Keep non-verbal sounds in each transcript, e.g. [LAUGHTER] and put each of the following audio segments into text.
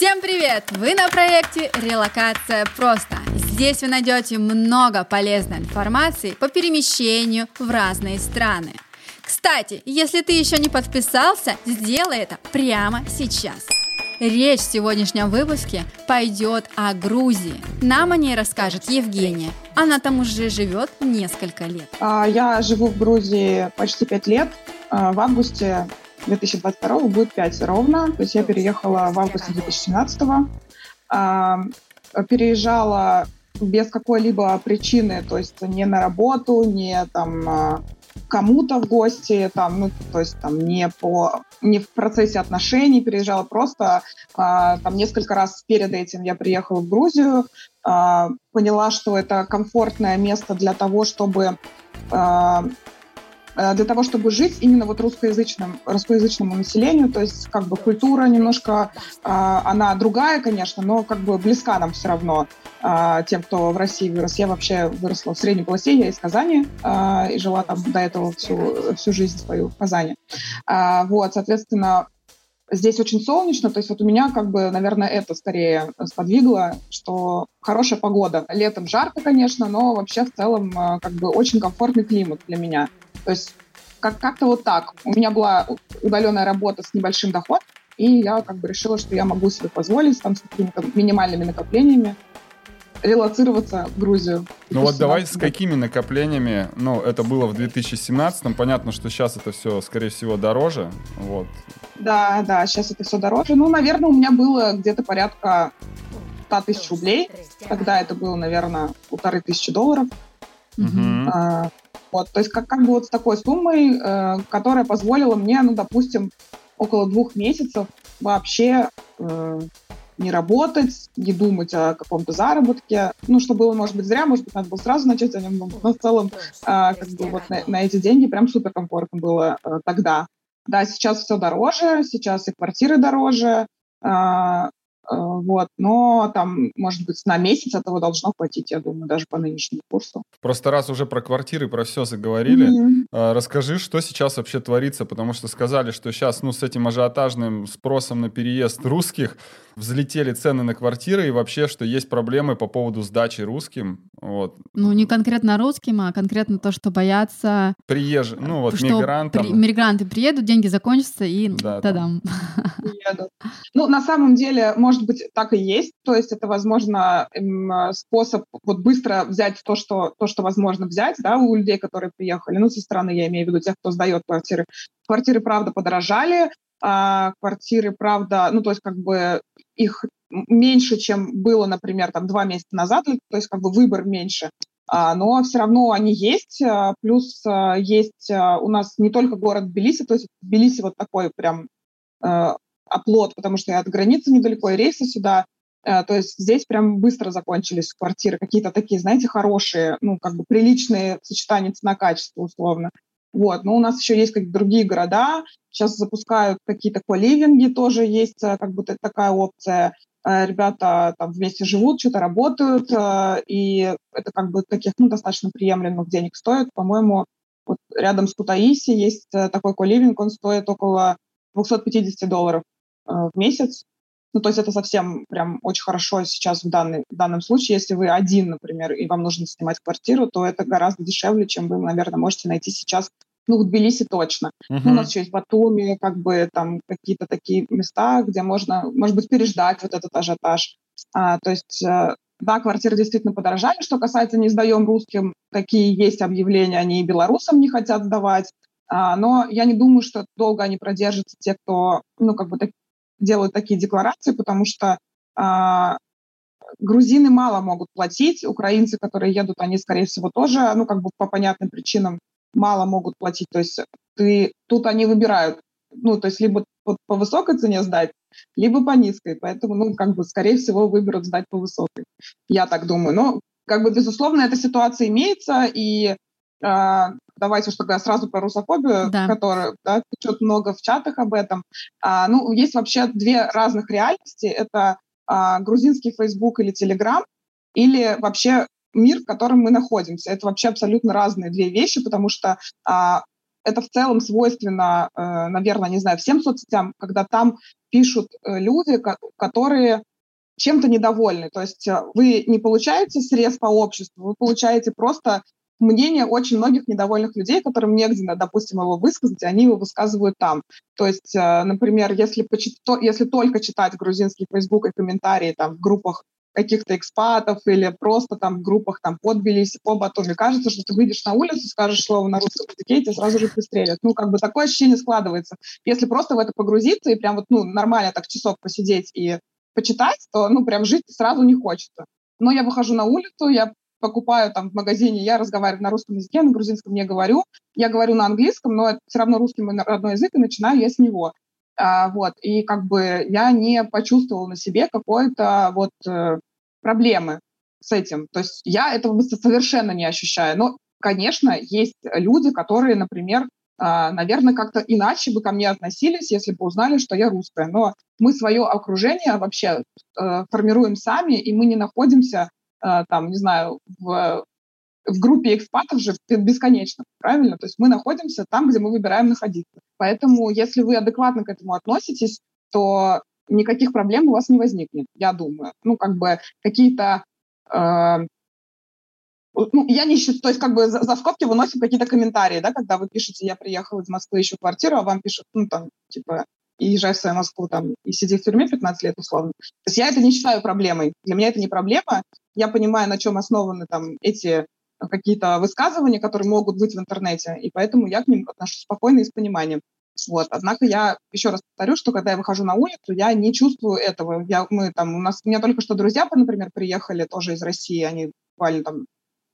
Всем привет! Вы на проекте «Релокация просто». Здесь вы найдете много полезной информации по перемещению в разные страны. Кстати, если ты еще не подписался, сделай это прямо сейчас. Речь в сегодняшнем выпуске пойдет о Грузии. Нам о ней расскажет Евгения. Она там уже живет несколько лет. А, я живу в Грузии почти пять лет. А, в августе 2022 будет 5 ровно. То есть я переехала в августе 2017. А, переезжала без какой-либо причины, то есть не на работу, не там кому-то в гости, там, ну, то есть там не по не в процессе отношений переезжала, просто а, там несколько раз перед этим я приехала в Грузию, а, поняла, что это комфортное место для того, чтобы а, для того, чтобы жить именно вот русскоязычным, русскоязычному населению, то есть как бы культура немножко, а, она другая, конечно, но как бы близка нам все равно а, тем, кто в России вырос. Я вообще выросла в средней полосе, я из Казани а, и жила там до этого всю, всю жизнь свою в Казани. Вот, соответственно, Здесь очень солнечно, то есть вот у меня как бы, наверное, это скорее сподвигло, что хорошая погода. Летом жарко, конечно, но вообще в целом как бы очень комфортный климат для меня. То есть как- как-то вот так. У меня была удаленная работа с небольшим доходом, и я как бы решила, что я могу себе позволить там с какими-то минимальными накоплениями релацироваться в Грузию. Ну вот давай с какими накоплениями, ну это было в 2017, понятно, что сейчас это все, скорее всего, дороже, вот. Да, да, сейчас это все дороже. Ну, наверное, у меня было где-то порядка 100 тысяч рублей. Тогда это было, наверное, полторы тысячи долларов. Угу. А, вот, то есть как, как бы вот с такой суммой, э, которая позволила мне, ну, допустим, около двух месяцев вообще э, не работать, не думать о каком-то заработке. Ну, что было, может быть, зря, может быть, надо было сразу начать о нем, но в целом, э, как бы вот на, на эти деньги прям супер комфортно было э, тогда. Да, сейчас все дороже, сейчас и квартиры дороже, Э, вот, но там, может быть, на месяц этого должно хватить, я думаю, даже по нынешнему курсу. Просто раз уже про квартиры, про все заговорили, mm-hmm. расскажи, что сейчас вообще творится, потому что сказали, что сейчас, ну, с этим ажиотажным спросом на переезд русских взлетели цены на квартиры и вообще, что есть проблемы по поводу сдачи русским, вот. Ну, не конкретно русским, а конкретно то, что боятся... Приезж... Ну, вот что мигрантам. При... Мигранты приедут, деньги закончатся и да, тадам. Ну, на самом деле, может быть, так и есть. То есть это, возможно, способ вот быстро взять то, что, то, что возможно взять, да, у людей, которые приехали. Ну, со стороны, я имею в виду тех, кто сдает квартиры. Квартиры, правда, подорожали, а квартиры, правда, ну, то есть как бы их меньше, чем было, например, там два месяца назад, то есть как бы выбор меньше. А, но все равно они есть. А, плюс а, есть у нас не только город Тбилиси, то есть Тбилиси вот такой прям оплот, потому что от границы недалеко, и рейсы сюда. То есть здесь прям быстро закончились квартиры, какие-то такие, знаете, хорошие, ну, как бы приличные сочетания цена-качество условно. Вот. Но у нас еще есть как другие города. Сейчас запускают какие-то коливинги, тоже есть как бы такая опция. Э, ребята там вместе живут, что-то работают, э, и это как бы таких, ну, достаточно приемлемых денег стоит. По-моему, вот рядом с Кутаиси есть э, такой коливинг, он стоит около 250 долларов в месяц. Ну, то есть это совсем прям очень хорошо сейчас в, данный, в данном случае. Если вы один, например, и вам нужно снимать квартиру, то это гораздо дешевле, чем вы, наверное, можете найти сейчас ну, в Тбилиси точно. Uh-huh. Ну, у нас еще есть Батуми, как бы там какие-то такие места, где можно, может быть, переждать вот этот ажиотаж. А, то есть, э, да, квартиры действительно подорожали. Что касается «не сдаем русским», какие есть объявления, они и белорусам не хотят сдавать. А, но я не думаю, что долго они продержатся, те, кто, ну, как бы так, делают такие декларации, потому что а, грузины мало могут платить, украинцы, которые едут, они, скорее всего, тоже, ну, как бы по понятным причинам мало могут платить. То есть ты, тут они выбирают, ну, то есть либо по, по высокой цене сдать, либо по низкой. Поэтому, ну, как бы, скорее всего, выберут сдать по высокой. Я так думаю. Но, как бы, безусловно, эта ситуация имеется, и э, давайте уж тогда сразу про русофобию, да. которая да, течет много в чатах об этом. А, ну, есть вообще две разных реальности. Это а, грузинский Facebook или Telegram, или вообще мир, в котором мы находимся. Это вообще абсолютно разные две вещи, потому что а, это в целом свойственно, э, наверное, не знаю, всем соцсетям, когда там пишут э, люди, которые чем-то недовольны. То есть э, вы не получаете срез по обществу, вы получаете просто мнение очень многих недовольных людей, которым негде, допустим, его высказать, они его высказывают там. То есть, например, если, если только читать грузинский Facebook и комментарии там в группах каких-то экспатов или просто там в группах там под Тбилиси, по Батуми. Кажется, что ты выйдешь на улицу, скажешь слово на русском языке, и тебя сразу же пристрелят. Ну, как бы такое ощущение складывается. Если просто в это погрузиться и прям вот, ну, нормально так часок посидеть и почитать, то, ну, прям жить сразу не хочется. Но я выхожу на улицу, я покупаю там в магазине, я разговариваю на русском языке, на грузинском не говорю. Я говорю на английском, но это все равно русский мой родной язык, и начинаю я с него. А, вот, и как бы я не почувствовала на себе какой-то вот э, проблемы с этим. То есть я этого совершенно не ощущаю. Но, конечно, есть люди, которые, например, а, наверное, как-то иначе бы ко мне относились, если бы узнали, что я русская. Но мы свое окружение вообще э, формируем сами, и мы не находимся там, не знаю, в, в группе экспатов же бесконечно, правильно? То есть мы находимся там, где мы выбираем находиться. Поэтому, если вы адекватно к этому относитесь, то никаких проблем у вас не возникнет, я думаю. Ну, как бы какие-то... Э, ну, я не считаю, то есть как бы за, за скобки выносим какие-то комментарии, да, когда вы пишете, я приехал из Москвы, ищу квартиру, а вам пишут, ну, там, типа, и езжай в свою Москву там и сиди в тюрьме 15 лет условно. То есть я это не считаю проблемой. Для меня это не проблема. Я понимаю, на чем основаны там эти какие-то высказывания, которые могут быть в интернете, и поэтому я к ним отношусь спокойно и с пониманием. Вот. Однако я еще раз повторю, что когда я выхожу на улицу, я не чувствую этого. Я, мы, там, у, нас, у меня только что друзья, например, приехали тоже из России, они буквально там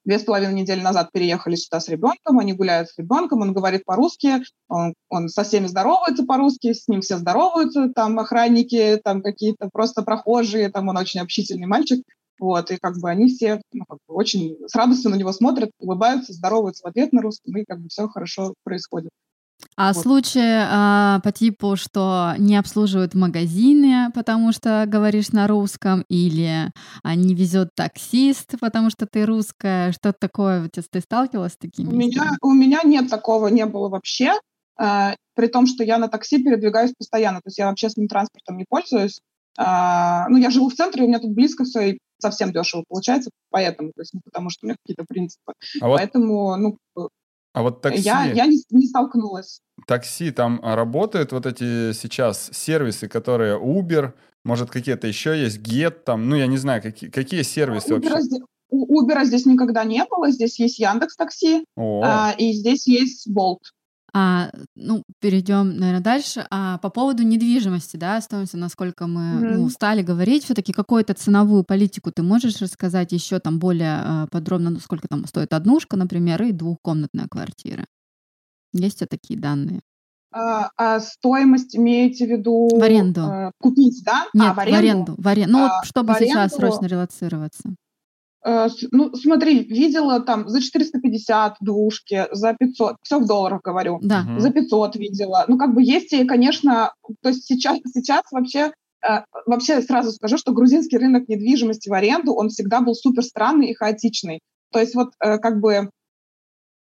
две с половиной недели назад переехали сюда с ребенком, они гуляют с ребенком, он говорит по-русски, он, он со всеми здоровается по-русски, с ним все здороваются, там охранники, там какие-то просто прохожие, там он очень общительный мальчик, вот, и как бы они все ну, как бы очень с радостью на него смотрят, улыбаются, здороваются в ответ на русском, и как бы все хорошо происходит. А вот. случаи а, по типу, что не обслуживают магазины, потому что говоришь на русском, или а, не везет таксист, потому что ты русская, что такое? Ты сталкивалась с такими? У меня, у меня нет такого, не было вообще. Э, при том, что я на такси передвигаюсь постоянно, то есть я общественным транспортом не пользуюсь. Э, ну, я живу в центре, у меня тут близко все, и совсем дешево получается, поэтому, то есть не потому, что у меня какие-то принципы. А поэтому, вот... ну, а вот такси... Я, я не, не столкнулась. Такси, там а, работают вот эти сейчас сервисы, которые Uber, может, какие-то еще есть, Get, там, ну, я не знаю, какие, какие сервисы Uber вообще? Здесь, Uber здесь никогда не было, здесь есть Яндекс Такси, а, и здесь есть Bolt. А, ну, перейдем, наверное, дальше. А по поводу недвижимости, да, стоимости, насколько мы mm-hmm. ну, устали говорить, все-таки какую-то ценовую политику ты можешь рассказать еще там более а, подробно, ну, сколько там стоит однушка, например, и двухкомнатная квартира? Есть ли такие данные? А, а стоимость имеете в виду? В аренду. А, купить, да? Нет, а, в аренду. В аренду. В аренду. Ну, а, чтобы сейчас срочно релацироваться. Э, ну, смотри, видела там за 450 двушки, за 500, все в долларах говорю, да. за 500 видела. Ну, как бы есть и, конечно, то есть сейчас, сейчас вообще э, Вообще сразу скажу, что грузинский рынок недвижимости в аренду, он всегда был супер странный и хаотичный. То есть вот э, как бы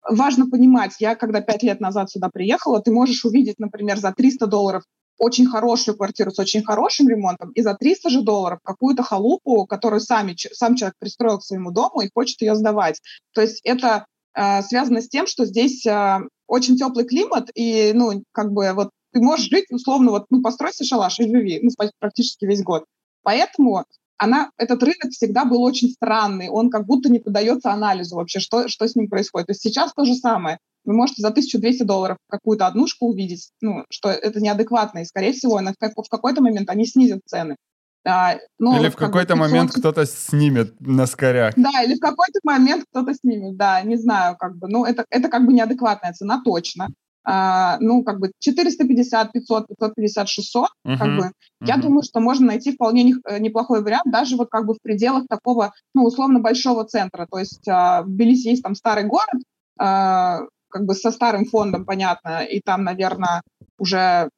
важно понимать, я когда пять лет назад сюда приехала, ты можешь увидеть, например, за 300 долларов очень хорошую квартиру с очень хорошим ремонтом и за 300 же долларов какую-то халупу, которую сами, сам человек пристроил к своему дому и хочет ее сдавать. То есть это э, связано с тем, что здесь э, очень теплый климат, и, ну, как бы вот ты можешь жить, условно, вот, ну, постройся шалаш и живи, ну, практически весь год. Поэтому она, этот рынок всегда был очень странный, он как будто не поддается анализу вообще, что, что с ним происходит. То есть сейчас то же самое вы можете за 1200 долларов какую-то однушку увидеть, ну, что это неадекватно, и, скорее всего, на, в какой-то момент они снизят цены. А, ну, или в какой-то как момент кто-то снимет на скорях. Да, или в какой-то момент кто-то снимет, да, не знаю, как бы, ну, это, это как бы неадекватная цена точно. А, ну, как бы 450, 500, 550, 600, uh-huh, как бы, uh-huh. я думаю, что можно найти вполне не, э, неплохой вариант, даже вот как бы в пределах такого, ну, условно большого центра. То есть а, в Тбилиси есть там старый город, а, как бы со старым фондом, понятно, и там, наверное, уже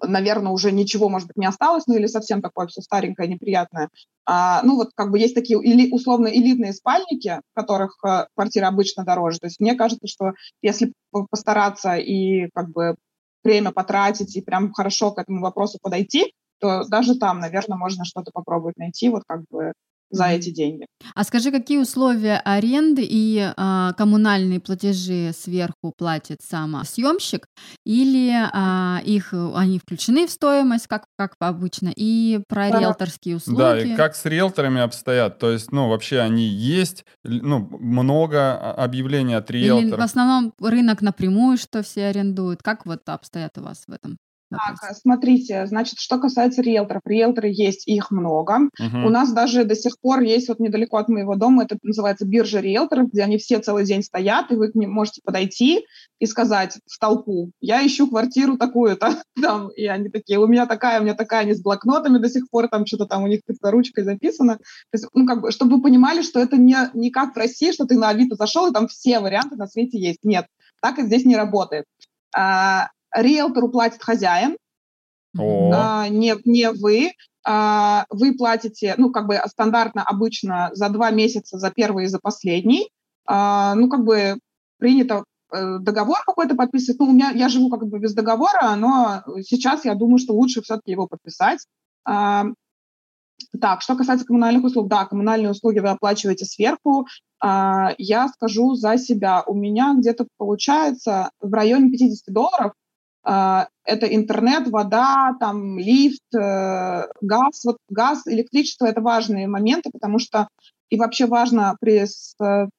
наверное, уже ничего, может быть, не осталось, ну или совсем такое все старенькое, неприятное. А, ну вот как бы есть такие или, условно элитные спальники, в которых а, квартира обычно дороже. То есть мне кажется, что если постараться и как бы время потратить и прям хорошо к этому вопросу подойти, то даже там, наверное, можно что-то попробовать найти, вот как бы за эти деньги. А скажи, какие условия аренды и а, коммунальные платежи сверху платит сам съемщик, или а, их они включены в стоимость, как, как обычно, и про да. риэлторские услуги? Да, и как с риэлторами обстоят, то есть, ну, вообще они есть, ну, много объявлений от риэлторов. Или в основном рынок напрямую, что все арендуют, как вот обстоят у вас в этом? Так, смотрите, значит, что касается риэлторов. Риэлторы есть, их много. Угу. У нас даже до сих пор есть вот недалеко от моего дома, это называется биржа риэлторов, где они все целый день стоят, и вы к ним можете подойти и сказать в толпу, я ищу квартиру такую-то, [LAUGHS] там, и они такие, у меня такая, у меня такая, они с блокнотами до сих пор, там что-то там у них ручкой записано. То есть, ну, как бы, чтобы вы понимали, что это не, не как в России, что ты на Авито зашел, и там все варианты на свете есть. Нет, так и здесь не работает. А, риэлтору платит хозяин, а, не, не вы. А, вы платите, ну, как бы стандартно, обычно за два месяца, за первый и за последний. А, ну, как бы принято э, договор какой-то подписывать. Ну, у меня, я живу как бы без договора, но сейчас я думаю, что лучше все-таки его подписать. А, так, что касается коммунальных услуг, да, коммунальные услуги вы оплачиваете сверху. А, я скажу за себя. У меня где-то получается в районе 50 долларов а, это интернет, вода, там лифт, э, газ. Вот газ, электричество — это важные моменты, потому что и вообще важно, при,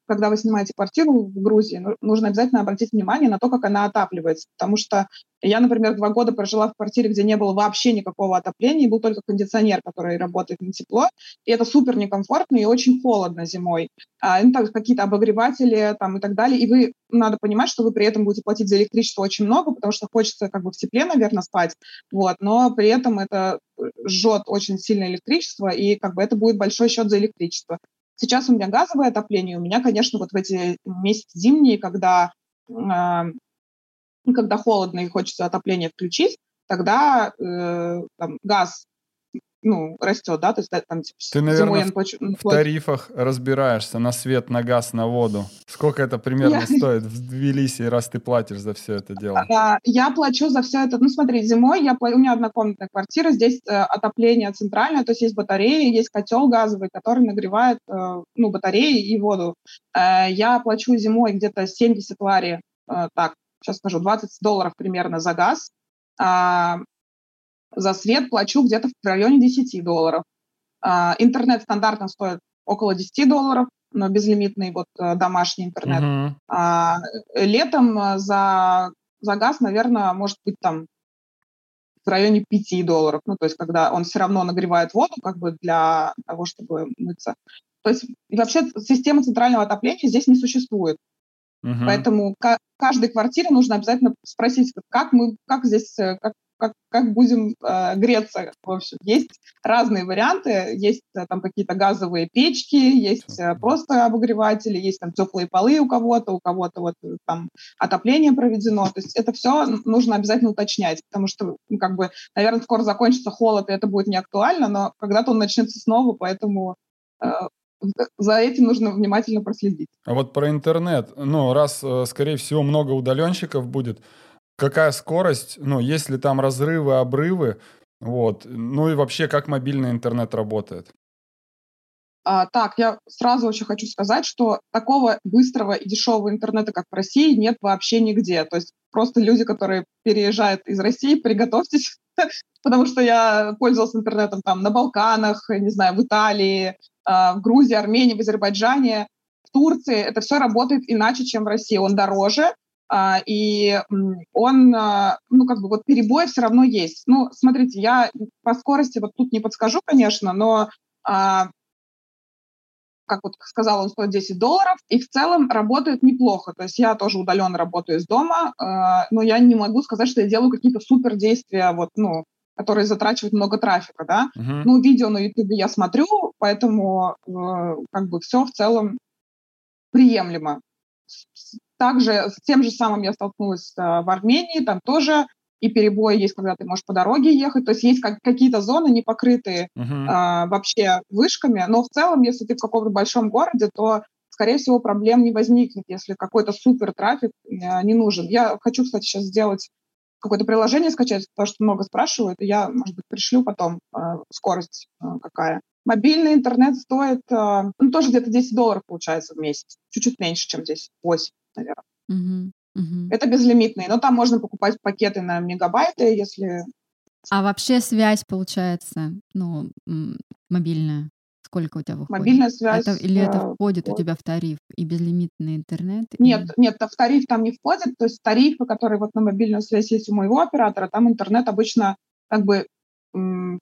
когда вы снимаете квартиру в Грузии, ну, нужно обязательно обратить внимание на то, как она отапливается. Потому что я, например, два года прожила в квартире, где не было вообще никакого отопления, и был только кондиционер, который работает на тепло. И это супер некомфортно и очень холодно зимой. А, ну, так, какие-то обогреватели там, и так далее. И вы, надо понимать, что вы при этом будете платить за электричество очень много, потому что хочется как бы в тепле, наверное, спать. Вот. Но при этом это жжет очень сильно электричество, и как бы это будет большой счет за электричество. Сейчас у меня газовое отопление, у меня, конечно, вот в эти месяцы зимние, когда, э, когда холодно и хочется отопление включить, тогда э, там, газ ну, растет, да, то есть там типа, Ты, наверное, в, плачу, в тарифах разбираешься на свет, на газ, на воду. Сколько это примерно я... стоит в Тбилиси, раз ты платишь за все это дело? А, я плачу за все это, ну, смотри, зимой я плачу, у меня однокомнатная квартира, здесь э, отопление центральное, то есть есть батареи, есть котел газовый, который нагревает, э, ну, батареи и воду. Э, я плачу зимой где-то 70 лари, э, так, сейчас скажу, 20 долларов примерно за газ. А, за свет плачу где-то в районе 10 долларов. А, интернет стандартно стоит около 10 долларов, но безлимитный вот э, домашний интернет. Uh-huh. А, летом э, за, за газ, наверное, может быть там в районе 5 долларов. Ну, то есть, когда он все равно нагревает воду, как бы для того, чтобы мыться. То есть, вообще система центрального отопления здесь не существует. Uh-huh. Поэтому каждой квартире нужно обязательно спросить, как мы, как здесь, э, как, как, как будем э, греться. В общем, есть разные варианты. Есть э, там какие-то газовые печки, есть э, просто обогреватели, есть там теплые полы у кого-то, у кого-то вот э, там отопление проведено. То есть это все нужно обязательно уточнять, потому что, ну, как бы, наверное, скоро закончится холод, и это будет не актуально, но когда-то он начнется снова, поэтому э, за этим нужно внимательно проследить. А вот про интернет, ну, раз, э, скорее всего, много удаленщиков будет, какая скорость, ну, есть ли там разрывы, обрывы, вот, ну и вообще, как мобильный интернет работает? А, так, я сразу очень хочу сказать, что такого быстрого и дешевого интернета, как в России, нет вообще нигде. То есть просто люди, которые переезжают из России, приготовьтесь, [LAUGHS] потому что я пользовался интернетом там на Балканах, не знаю, в Италии, а, в Грузии, Армении, в Азербайджане, в Турции. Это все работает иначе, чем в России. Он дороже, и он, а, ну, как бы вот перебои все равно есть. Ну, смотрите, я по скорости вот тут не подскажу, конечно, но а, как вот сказала, он стоит 10 долларов, и в целом работает неплохо. То есть я тоже удаленно работаю из дома, но я не могу сказать, что я делаю какие-то супер действия, вот, ну, которые затрачивают много трафика, да. Uh-huh. Ну, видео на YouTube я смотрю, поэтому э, как бы все в целом приемлемо. Также с тем же самым я столкнулась э, в Армении, там тоже и перебои есть, когда ты можешь по дороге ехать. То есть есть как, какие-то зоны, не покрытые uh-huh. а, вообще вышками. Но в целом, если ты в каком-то большом городе, то, скорее всего, проблем не возникнет, если какой-то супер трафик а, не нужен. Я хочу, кстати, сейчас сделать какое-то приложение скачать, потому что много спрашивают, и я, может быть, пришлю потом э, скорость э, какая. Мобильный интернет стоит, э, ну, тоже где-то 10 долларов получается в месяц. Чуть-чуть меньше, чем здесь, 8, наверное. Угу. Угу. Это безлимитный, но там можно покупать пакеты на мегабайты, если... А вообще связь получается, ну, мобильная? Сколько у тебя выходит? Мобильная связь. Это, или это э, входит вот. у тебя в тариф и безлимитный интернет? Нет, и... нет, в тариф там не входит. То есть тарифы, которые вот на мобильную связь есть у моего оператора, там интернет обычно как бы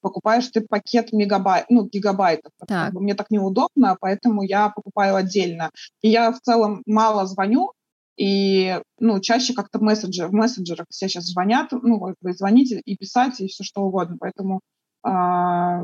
покупаешь ты пакет мегабайт, ну, гигабайтов. Так. Мне так неудобно, поэтому я покупаю отдельно. И я в целом мало звоню, и, ну, чаще как-то мессенджер, в мессенджерах все сейчас звонят, ну, вы звоните и писать, и все что угодно. Поэтому а,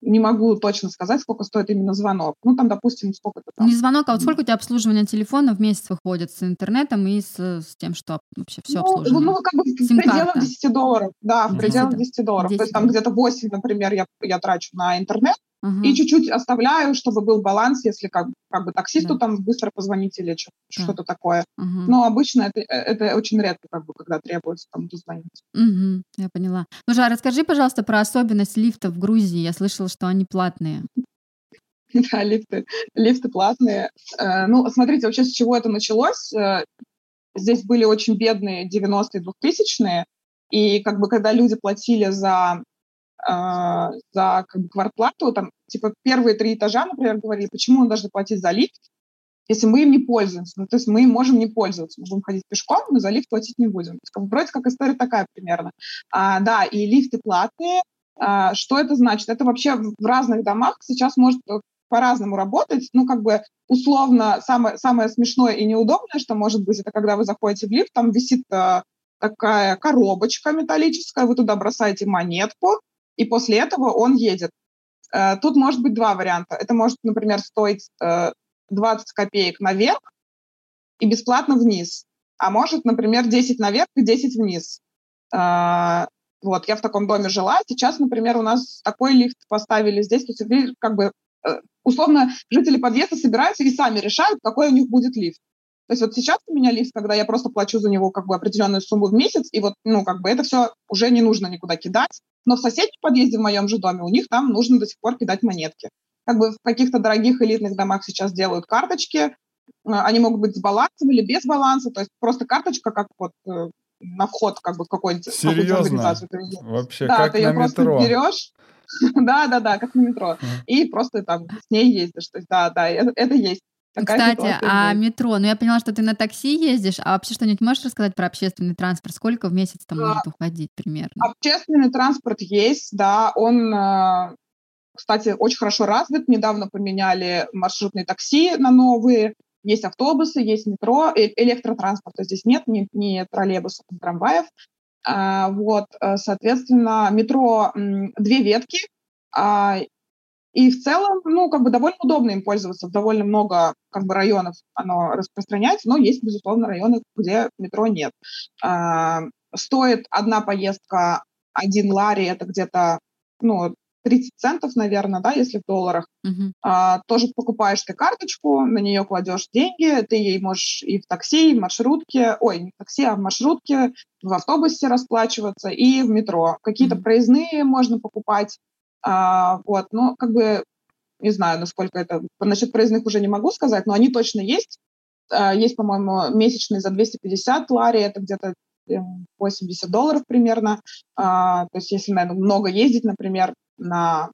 не могу точно сказать, сколько стоит именно звонок. Ну, там, допустим, сколько-то там. Не звонок, а вот сколько у тебя обслуживание телефона в месяц выходит с интернетом и с, с тем, что вообще все ну, обслуживание? Ну, как бы в пределах 10 долларов. Да, в пределах 10 долларов. 10 То есть там где-то 8, например, я, я трачу на интернет, Угу. И чуть-чуть оставляю, чтобы был баланс, если как, как бы таксисту да. там быстро позвонить или что- да. что-то такое. Угу. Но обычно это, это очень редко, как бы, когда требуется кому-то звонить. Угу. Я поняла. Ну, Жа, расскажи, пожалуйста, про особенность лифтов в Грузии. Я слышала, что они платные. [LAUGHS] Да, лифты, лифты платные. Э, ну, смотрите, вообще с чего это началось? Э, здесь были очень бедные 90-е, 2000-е, и как бы когда люди платили за э, за как бы, квартплату, там, типа, первые три этажа, например, говорили, почему он должен платить за лифт, если мы им не пользуемся. Ну, то есть мы им можем не пользоваться. Мы будем ходить пешком, но за лифт платить не будем. Есть, как, вроде как история такая примерно. А, да, и лифты платные. А, что это значит? Это вообще в разных домах сейчас может э, по-разному работать. Ну, как бы условно самое, самое смешное и неудобное, что может быть, это когда вы заходите в лифт, там висит а, такая коробочка металлическая, вы туда бросаете монетку, и после этого он едет. Э, тут может быть два варианта. Это может, например, стоить 20 э, копеек наверх и бесплатно вниз. А может, например, 10 наверх и 10 вниз. Э, вот, я в таком доме жила. Сейчас, например, у нас такой лифт поставили здесь. То есть, как бы, условно, жители подъезда собираются и сами решают, какой у них будет лифт. То есть вот сейчас у меня лифт, когда я просто плачу за него как бы определенную сумму в месяц, и вот, ну, как бы это все уже не нужно никуда кидать. Но в соседнем подъезде в моем же доме у них там нужно до сих пор кидать монетки. Как бы в каких-то дорогих элитных домах сейчас делают карточки, э, они могут быть с балансом или без баланса, то есть просто карточка как вот э, на вход как бы в какую-нибудь организацию. Вообще, да, как ты ее на просто метро. берешь, [LAUGHS] да, да, да, как на метро, и просто там с ней ездишь. То есть, да, да, это, это есть. Кстати, а метро, ну я поняла, что ты на такси ездишь, а вообще что-нибудь можешь рассказать про общественный транспорт? Сколько в месяц там а, может уходить примерно? Общественный транспорт есть, да, он, э, кстати, очень хорошо развит. Недавно поменяли маршрутные такси на новые, есть автобусы, есть метро, э, электротранспорта здесь нет, ни, ни троллейбусов, ни трамваев. А, вот, э, соответственно, метро две ветки, а, и в целом, ну, как бы довольно удобно им пользоваться. В довольно много как бы районов оно распространяется, но есть, безусловно, районы, где метро нет. А, стоит одна поездка, один лари, это где-то, ну, 30 центов, наверное, да, если в долларах. Uh-huh. А, тоже покупаешь ты карточку, на нее кладешь деньги, ты ей можешь и в такси, и в маршрутке, ой, не в такси, а в маршрутке, в автобусе расплачиваться и в метро. Какие-то uh-huh. проездные можно покупать, а, вот, но как бы не знаю, насколько это... Насчет проездных уже не могу сказать, но они точно есть. А, есть, по-моему, месячные за 250 лари, это где-то 80 долларов примерно. А, то есть если, наверное, много ездить, например, на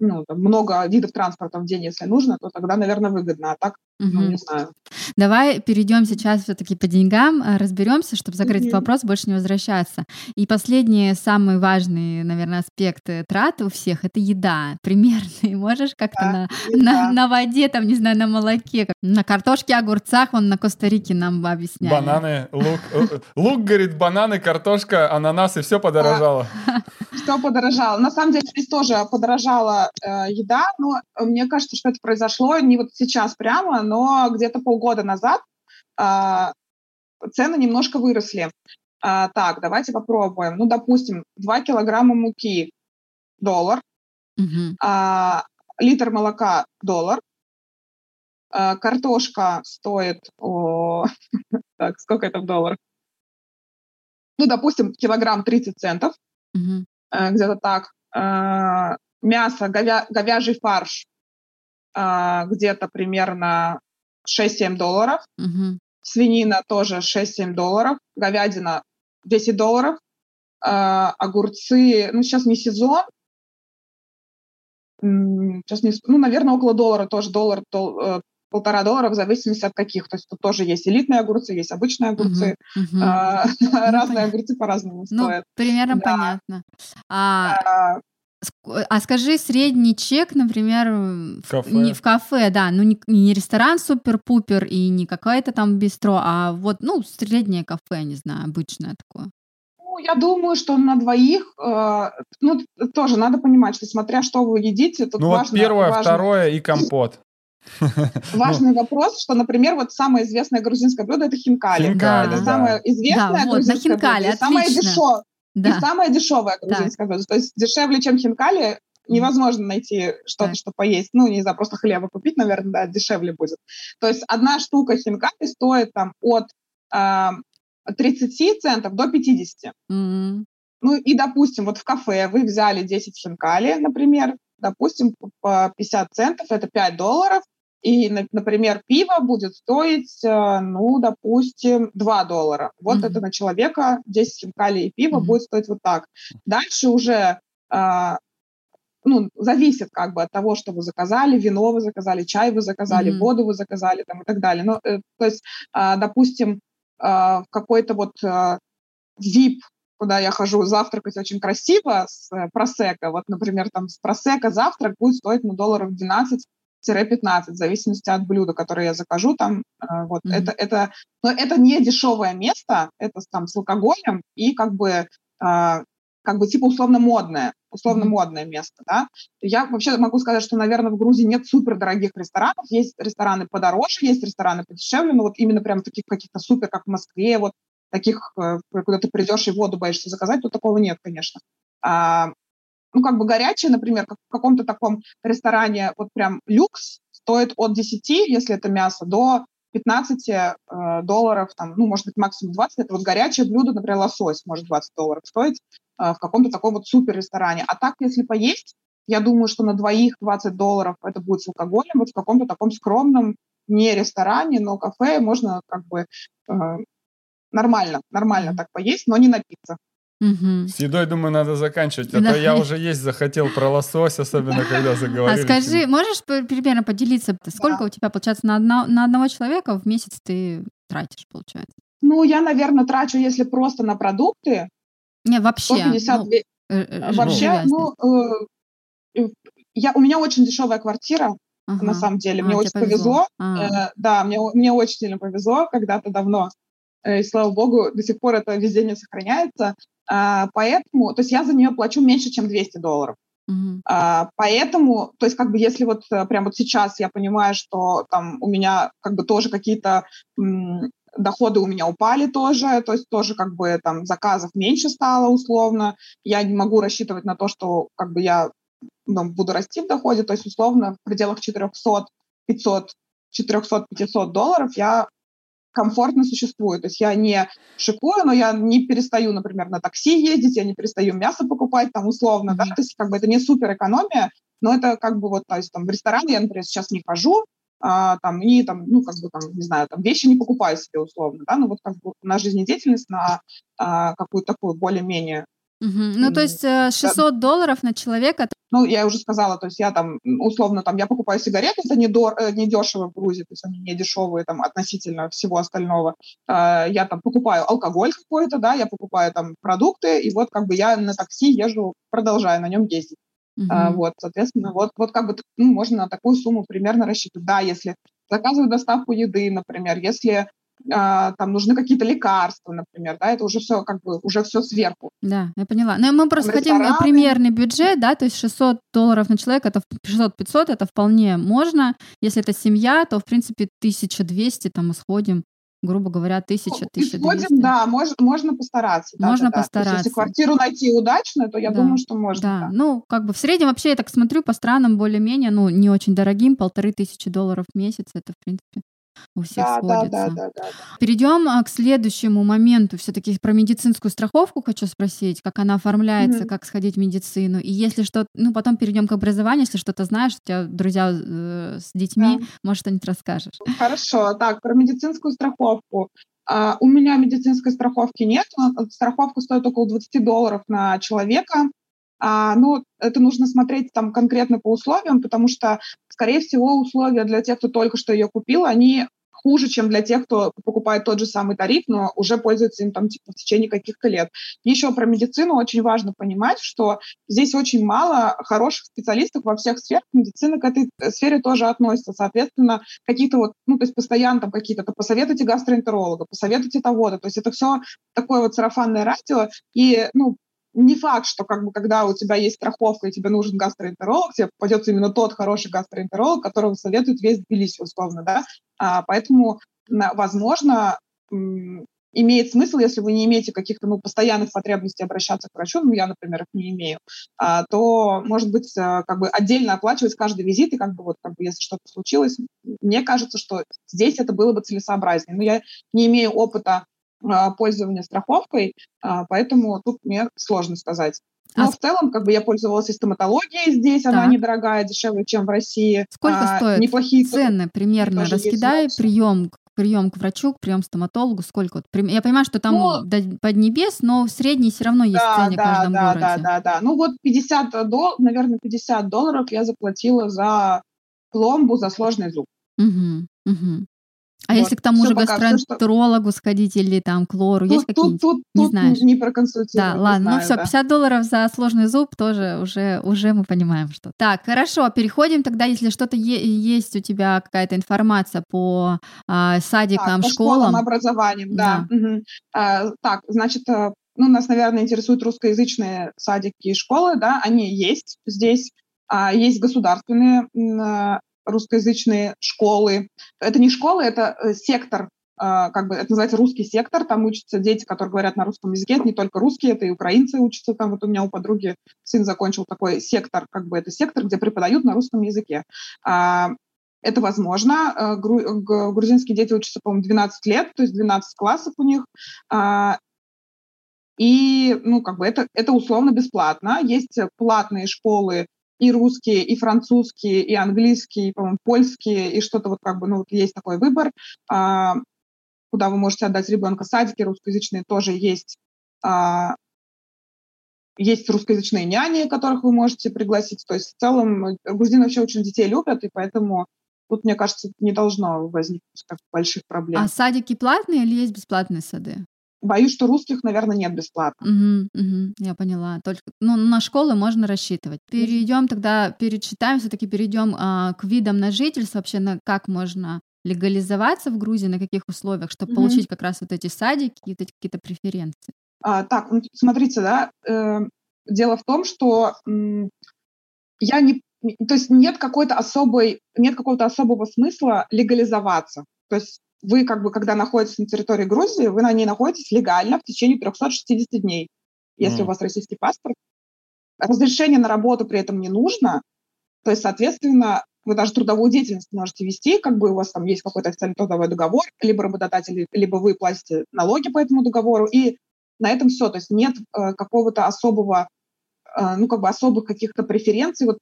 ну, там, много видов транспорта в день, если нужно, то тогда, наверное, выгодно. А так, угу. ну, не знаю. Давай перейдем сейчас все-таки по деньгам, э, разберемся, чтобы закрыть угу. вопрос, больше не возвращаться. И последний, самый важный, наверное, аспект э, траты у всех — это еда. [LAUGHS] Примерный. Можешь как-то да, на, на, на воде, там, не знаю, на молоке, на картошке, огурцах, он на Коста-Рике нам объясняет. Бананы, лук. Э, лук, говорит, бананы, картошка, ананас, и все подорожало. [LAUGHS] Все подорожало. На самом деле здесь тоже подорожала э, еда, но мне кажется, что это произошло не вот сейчас прямо, но где-то полгода назад э, цены немножко выросли. А, так, давайте попробуем. Ну, допустим, 2 килограмма муки – доллар, Мгм. а, литр молока – доллар, а, картошка стоит, о, [LAUGHS] так, сколько это в долларах? Ну, допустим, килограмм 30 центов, Мгм. э, где-то так. А, Мясо, говя- говяжий фарш а, где-то примерно 6-7 долларов. Мгм. Свинина тоже 6-7 долларов. Говядина 10 долларов. А, огурцы, ну, сейчас не сезон. Сейчас не... Ну, наверное, около доллара тоже. Доллар, дол- э, полтора доллара в зависимости от каких. То есть тут тоже есть элитные огурцы, есть обычные огурцы. Мгм. А, [LAUGHS] Разные понятно. огурцы по-разному Ну, стоят. примерно Да. понятно. А, А, ск- а скажи средний чек, например, в В кафе. не в кафе, да, ну не, не ресторан супер-пупер и не какое-то там бистро, а вот, ну, среднее кафе, не знаю, обычное такое. Ну, я думаю, что на двоих, э, ну, тоже надо понимать, что смотря что вы едите, тут Ну вот важно, первое, важно- второе и компот. [LAUGHS] важный вопрос, что, например, вот самое известное грузинское блюдо это хинкали. Хинкали, это да. самое известное Да, вот, на хинкали, блюдо. И самое, отлично. Дешев- и Да. самое дешевое грузинское блюдо. То есть дешевле, чем хинкали, невозможно найти что-то, Так. что поесть. Ну, не знаю, просто хлеба купить, наверное, да, дешевле будет. То есть одна штука хинкали стоит там от а, 30 центов до 50. М, Ну и, допустим, вот в кафе вы взяли 10 хинкали, например, допустим, по 50 центов, это 5 долларов, и, на- например, пиво будет стоить, э, ну, допустим, 2 доллара. Вот Мгм. это на человека 10 хинкалей и пиво Мгм. будет стоить вот так. Дальше уже а, ну, зависит как бы от того, что вы заказали, вино вы заказали, чай вы заказали, Мгм. воду вы заказали там, и так далее. Ну, э, то есть, а, допустим, в какой-то вот а, VIP, куда я хожу завтракать очень красиво с э, просека, вот, например, там с просека завтрак будет стоить, ну, долларов 12-15, в зависимости от блюда, которое я закажу там, э, вот, Мгм. это, это, но это не дешевое место, это с- там с алкоголем и как бы а, как бы типа условно модное, условно модное место, да. Я вообще могу сказать, что, наверное, в Грузии нет супер дорогих ресторанов, есть рестораны подороже, есть рестораны подешевле, но вот именно прям таких каких-то супер, как в Москве, вот таких, э, куда ты придешь и воду боишься заказать, то такого нет, конечно. А, ну, как бы горячее, например, как в каком-то таком ресторане, вот прям люкс, стоит от 10, если это мясо, до 15 э, долларов, там, ну, может быть, максимум 20. Это вот горячее блюдо, например, лосось может 20 долларов стоить э, в каком-то таком вот супер ресторане. А так, если поесть, я думаю, что на двоих 20 долларов это будет с алкоголем, вот в каком-то таком скромном, не ресторане, но кафе можно как бы э, нормально, нормально так поесть, но не напиться. Мгм. С едой, думаю, надо заканчивать, а Да. то я уже есть захотел про лосось, особенно когда А заговорили. скажи, можешь примерно поделиться, сколько у тебя, получается, на, одно- на одного человека в месяц ты тратишь, получается? Ну, я, наверное, трачу, если просто на продукты, Не, вообще. 150 ну, э, э, Вообще, ну, э, я, у меня очень дешевая квартира, Ага. на самом деле. А, Мне очень повезло. А, Э, да, мне, мне очень сильно повезло когда-то давно. Э, И слава богу, до сих пор это везение сохраняется. А, поэтому, то есть я за нее плачу меньше, чем 200 долларов. А, поэтому, то есть как бы если вот э, прям вот сейчас я понимаю, что там у меня как бы тоже какие-то м, доходы у меня упали тоже, то есть тоже как бы там заказов меньше стало условно, я не могу рассчитывать на то, что как бы я ну, буду расти в доходе, то есть условно в пределах 400, 500, 400-500 долларов я комфортно существую. То есть я не шикую, но я не перестаю, например, на такси ездить, я не перестаю мясо покупать там условно, да, то есть как бы это не супер экономия, но это как бы вот, то есть там в ресторан я, например, сейчас не хожу, а, там, и там, ну, как бы там, не знаю, там вещи не покупаю себе условно, да, ну вот как бы на жизнедеятельность, на а, какую-то такую более-менее Мгм. Ну, то есть э, 600 долларов на человека. Ну, я уже сказала, то есть я там, условно, там, я покупаю сигареты, это не, дор, э, не дешево в Грузии, то есть они не дешевые там относительно всего остального. А, Я там покупаю алкоголь какой-то, да, я покупаю там продукты, и вот как бы я на такси езжу, продолжаю на нем ездить. Мгм. Вот, соответственно, вот, вот как бы ну, можно на такую сумму примерно рассчитывать. Да, если заказываю доставку еды, например, если там нужны какие-то лекарства, например, да, это уже все как бы уже все сверху. Да, я поняла. Но мы просто хотим э, рестораны. примерный бюджет, да, то есть 600 долларов на человека, это 600-500, это вполне можно. Если это семья, то, в принципе, 1200 там мы сходим. грубо говоря, тысяча, Ну, тысяча исходим, да, мож, можно постараться. да, Можно да, да. То есть постараться. если квартиру найти удачную, то я Да, думаю, что можно. Да, да. ну, как бы в среднем вообще я так смотрю по странам более-менее, ну, не очень дорогим, полторы тысячи долларов в месяц, это, в принципе, у всех Да, да, сходится. да, да, да, да. Перейдем а, к следующему моменту. Все-таки про медицинскую страховку хочу спросить, как она оформляется, Мгм. как сходить в медицину. И если что, ну потом перейдем к образованию, если что-то знаешь, у тебя друзья э, с детьми, Да. может, что-нибудь расскажешь. Хорошо, так, про медицинскую страховку. А, у меня медицинской страховки нет. но Страховка стоит около 20 долларов на человека. А, ну, это нужно смотреть там конкретно по условиям, потому что, скорее всего, условия для тех, кто только что ее купил, они хуже, чем для тех, кто покупает тот же самый тариф, но уже пользуется им там типа в течение каких-то лет. Еще про медицину очень важно понимать, что здесь очень мало хороших специалистов во всех сферах. Медицина к этой э, сфере тоже относится. Соответственно, какие-то вот, ну, то есть постоянно там какие-то, то посоветуйте гастроэнтеролога, посоветуйте того-то. То есть это все такое вот сарафанное радио. И, ну, не факт, что как бы, когда у тебя есть страховка и тебе нужен гастроэнтеролог, тебе попадется именно тот хороший гастроэнтеролог, которого советует весь Тбилиси, условно, да. А, поэтому, возможно, имеет смысл, если вы не имеете каких-то ну, постоянных потребностей обращаться к врачу, ну, я, например, их не имею, а, то, может быть, а, как бы отдельно оплачивать каждый визит, и как бы вот, как бы, если что-то случилось, мне кажется, что здесь это было бы целесообразнее. Но я не имею опыта пользования страховкой, а, поэтому тут мне сложно сказать. Но А в целом, как бы я пользовалась и стоматологией здесь, она Так. недорогая, дешевле, чем в России. Сколько А, стоит Неплохие Цены примерно раскидай, прием, прием к врачу, прием к стоматологу, сколько? Вот, я понимаю, что там Ну, до- под небес, но в средней все равно есть Да, цены в да, каждом да, городе. да, да, да. Ну вот 50 долларов, наверное, 50 долларов я заплатила за пломбу, за сложный зуб. Мгм, мгм. А Вот. если к тому Всё же пока, всё, что- гастроэнтерологу сходить или там к лору, есть Тут, тут, какие-нибудь? тут, Не тут знаешь. не проконсультирую. Да, не ладно, ну знаю, все, да. 50 долларов за сложный зуб тоже уже, уже мы понимаем, что. Так, хорошо, переходим тогда, если что-то есть у тебя какая-то информация по а, садикам, Так, по школам. школам, образованием, да. Мгм. А, так, значит, э, ну, нас, наверное, интересуют русскоязычные садики и школы, да, они есть здесь. А, есть государственные э, русскоязычные школы. Это не школы, это э, сектор, а, как бы это называется русский сектор, там учатся дети, которые говорят на русском языке, это не только русские, это и украинцы учатся, там вот у меня у подруги сын закончил такой сектор, как бы это сектор, где преподают на русском языке. А, это возможно. Э, Грузинские дети учатся, по-моему, 12 лет, то есть 12 классов у них. А, И, ну, как бы это, это условно бесплатно. Есть платные школы и русские, и французские, и английские, и, по-моему, польские, и что-то вот как бы, ну, вот есть такой выбор, а, куда вы можете отдать ребенка. Садики русскоязычные тоже есть. А, есть русскоязычные няни, которых вы можете пригласить. То есть в целом э, грузины вообще очень детей любят, и поэтому тут, мне кажется, не должно возникнуть так больших проблем. А садики платные или есть бесплатные сады? Боюсь, что русских, наверное, нет бесплатно. Мгм, мгм, я поняла. Только, ну, на школы можно рассчитывать. Перейдем тогда, перечитаем, все-таки перейдем а, к видам на жительство, вообще на как можно легализоваться в Грузии, на каких условиях, чтобы Мгм. получить как раз вот эти садики вот эти какие-то преференции. А, так, ну, смотрите, да, э, дело в том, что м, я не, то есть нет какой-то особой, нет какого-то особого смысла легализоваться. То есть вы как бы, когда находитесь на территории Грузии, вы на ней находитесь легально в течение 360 дней, если М. у вас российский паспорт. Разрешение на работу при этом не нужно, то есть, соответственно, вы даже трудовую деятельность можете вести, как бы у вас там есть какой-то официальный трудовой договор, либо работодатель, либо вы платите налоги по этому договору, и на этом все. То есть нет э, какого-то особого, э, ну, как бы особых каких-то преференций, вот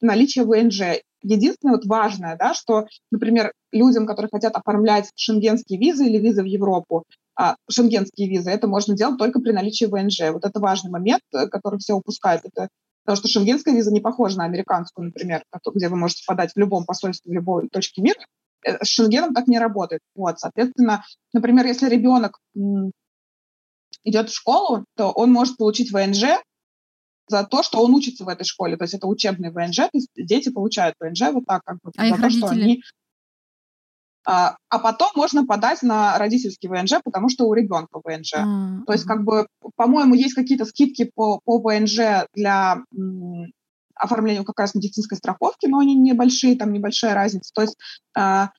наличие ВНЖ. Единственное вот важное, да, что, например, людям, которые хотят оформлять шенгенские визы или визы в Европу, а, шенгенские визы, это можно делать только при наличии ВНЖ. Вот это важный момент, э, который все упускают. Это Потому что шенгенская виза не похожа на американскую, например, где вы можете подать в любом посольстве, в любой точке мира. Э, С Шенгеном так не работает. Вот, соответственно, например, если ребенок идет в школу, то он может получить ВНЖ за то, что он учится в этой школе. То есть это учебный ВНЖ, то есть дети получают ВНЖ вот так, как бы, А за то, что родители? они... А, а потом можно подать на родительский ВНЖ, потому что у ребенка ВНЖ. А, То есть, как бы, по-моему, есть какие-то скидки по, по ВНЖ для м, оформления как раз медицинской страховки, но они небольшие, там небольшая разница. То есть, а,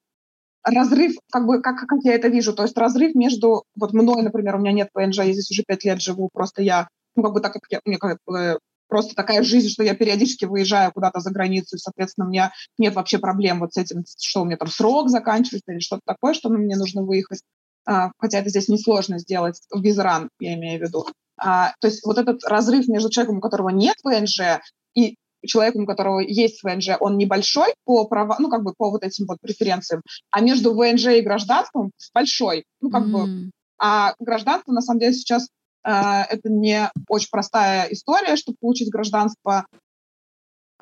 разрыв, как бы, как, как я это вижу, то есть разрыв между, вот мной, например, у меня нет ПНЖ, я здесь уже пять лет живу, просто я, ну, как бы так как я, мне как бы просто такая жизнь, что я периодически выезжаю куда-то за границу, и, соответственно, у меня нет вообще проблем вот с этим, что у меня там срок заканчивается или что-то такое, что мне нужно выехать. А, хотя это здесь несложно сделать, в Визран, я имею в виду. А, то есть вот этот разрыв между человеком, у которого нет ВНЖ, и человеком, у которого есть ВНЖ, он небольшой по права, ну, как бы по вот этим вот преференциям, а между ВНЖ и гражданством большой. Ну, как mm. бы. А гражданство, на самом деле, сейчас э, это не очень простая история, чтобы получить гражданство.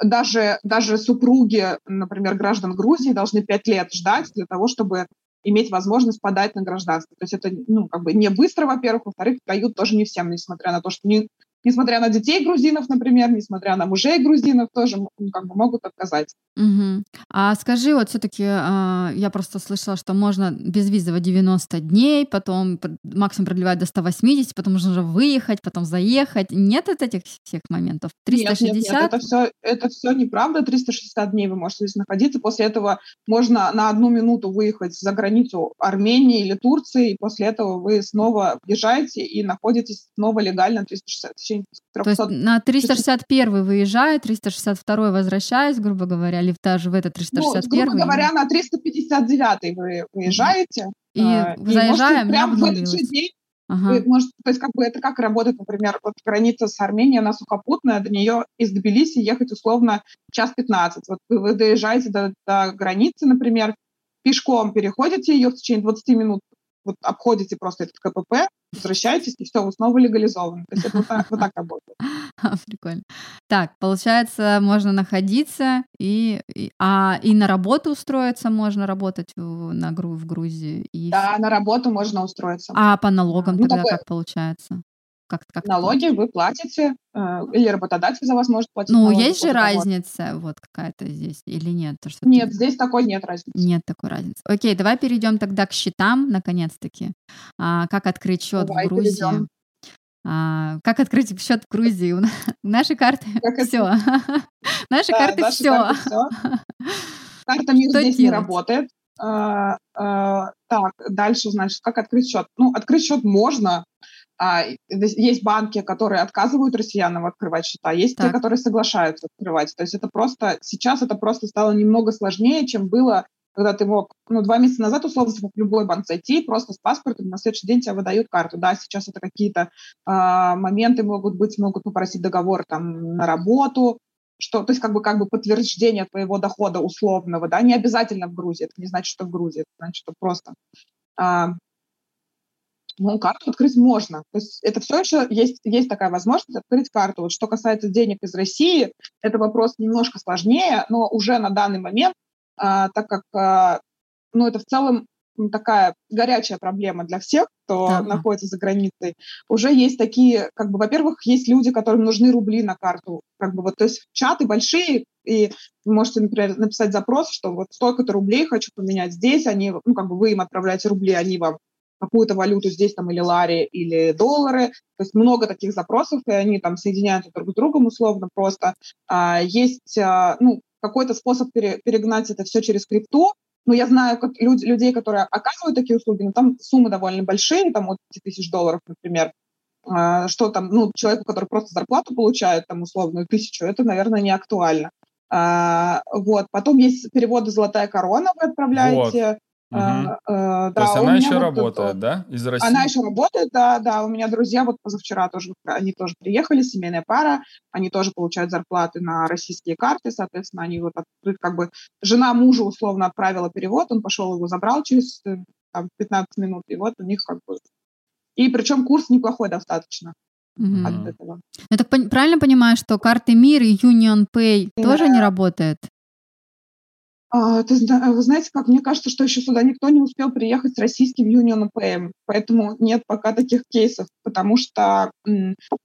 Даже, даже супруги, например, граждан Грузии должны пять лет ждать для того, чтобы иметь возможность подать на гражданство. То есть это ну, как бы не быстро, во-первых, во-вторых, дают тоже не всем, несмотря на то, что не, несмотря на детей грузинов, например, несмотря на мужей грузинов, тоже ну, как бы могут отказать. Угу. А скажи, вот все-таки э, а, я просто слышала, что можно безвизово 90 дней, потом максимум продлевать до 180, потом можно уже выехать, потом заехать. Нет от этих всех моментов? 360? Нет, нет, нет это все, это все неправда. 360 дней вы можете здесь находиться. После этого можно на одну минуту выехать за границу Армении или Турции, и после этого вы снова въезжаете и находитесь снова легально 360 течение 300... То есть на 361 выезжаю, 362 возвращаюсь, грубо говоря, или даже в этот 361 ну, грубо говоря, на 359 вы выезжаете. И э, заезжаем, прямо в этот же день Ага. Вы можете, то есть как бы это как работает, например, вот граница с Арменией, она сухопутная, до нее из Тбилиси ехать условно час 15. Вот вы, вы доезжаете до, до границы, например, пешком переходите ее в течение 20 минут, вот обходите просто этот КПП, возвращаетесь, и все, вы снова легализованы. То есть это вот так, вот так работает. [LAUGHS] Прикольно. Так, получается, можно находиться и, и а и на работу устроиться можно работать в, на в Грузии. И... Да, на работу можно устроиться. А по налогам ну, тогда такое... как получается? Как, как Налоги вы платите, э, или работодатель за вас может платить. Ну, налоги, есть же разница вот какая-то здесь или нет? То, что нет, ты... здесь такой нет разницы. Нет такой разницы. Окей, давай перейдем тогда к счетам, наконец-таки. А, как открыть счет давай в Грузии? А, как открыть счет в Грузии? У [LAUGHS] нашей карты [LAUGHS] все. [LAUGHS] Наши карты все. Карта МИР здесь не работает. А, а, так, дальше, значит, как открыть счет? Ну, открыть счет можно, а, есть банки, которые отказывают россиянам открывать счета, есть так. те, которые соглашаются открывать. То есть это просто сейчас это просто стало немного сложнее, чем было, когда ты мог, ну, два месяца назад, условно, в любой банк зайти, просто с паспортом, на следующий день тебе выдают карту. Да, сейчас это какие-то а, моменты могут быть, могут попросить договор там на работу, что, то есть как бы, как бы подтверждение твоего дохода условного, да, не обязательно в Грузии, это не значит, что в Грузии, это значит, что просто а, ну, карту открыть можно. То есть это все еще есть, есть такая возможность открыть карту. Вот что касается денег из России, это вопрос немножко сложнее, но уже на данный момент, а, так как а, ну, это в целом такая горячая проблема для всех, кто да. находится за границей. Уже есть такие, как бы, во-первых, есть люди, которым нужны рубли на карту. Как бы вот, то есть чаты большие, и вы можете, например, написать запрос, что вот столько-то рублей хочу поменять здесь, они, ну, как бы вы им отправляете рубли, они вам какую-то валюту здесь там или лари, или доллары. То есть много таких запросов, и они там соединяются друг с другом условно просто. А, есть а, ну, какой-то способ пере, перегнать это все через крипту, но я знаю как люд, людей, которые оказывают такие услуги, но там суммы довольно большие, там от 5 тысяч долларов, например. А, что там, ну, человеку, который просто зарплату получает, там, условную тысячу, это, наверное, не актуально. А, вот. Потом есть переводы «Золотая корона», вы отправляете. Угу. А, а, То есть она еще вот работает, это, да, из России? Она еще работает, да, да. У меня друзья вот позавчера тоже, они тоже приехали, семейная пара, они тоже получают зарплаты на российские карты, соответственно, они вот как бы жена мужа условно отправила перевод, он пошел его забрал через э, там, 15 минут, и вот у них как бы... И причем курс неплохой достаточно. Угу. От этого. Я так правильно понимаю, что карты МИР и Union Pay да. тоже не работает? А, вы знаете, как мне кажется, что еще сюда никто не успел приехать с российским Union PM, поэтому нет пока таких кейсов, потому что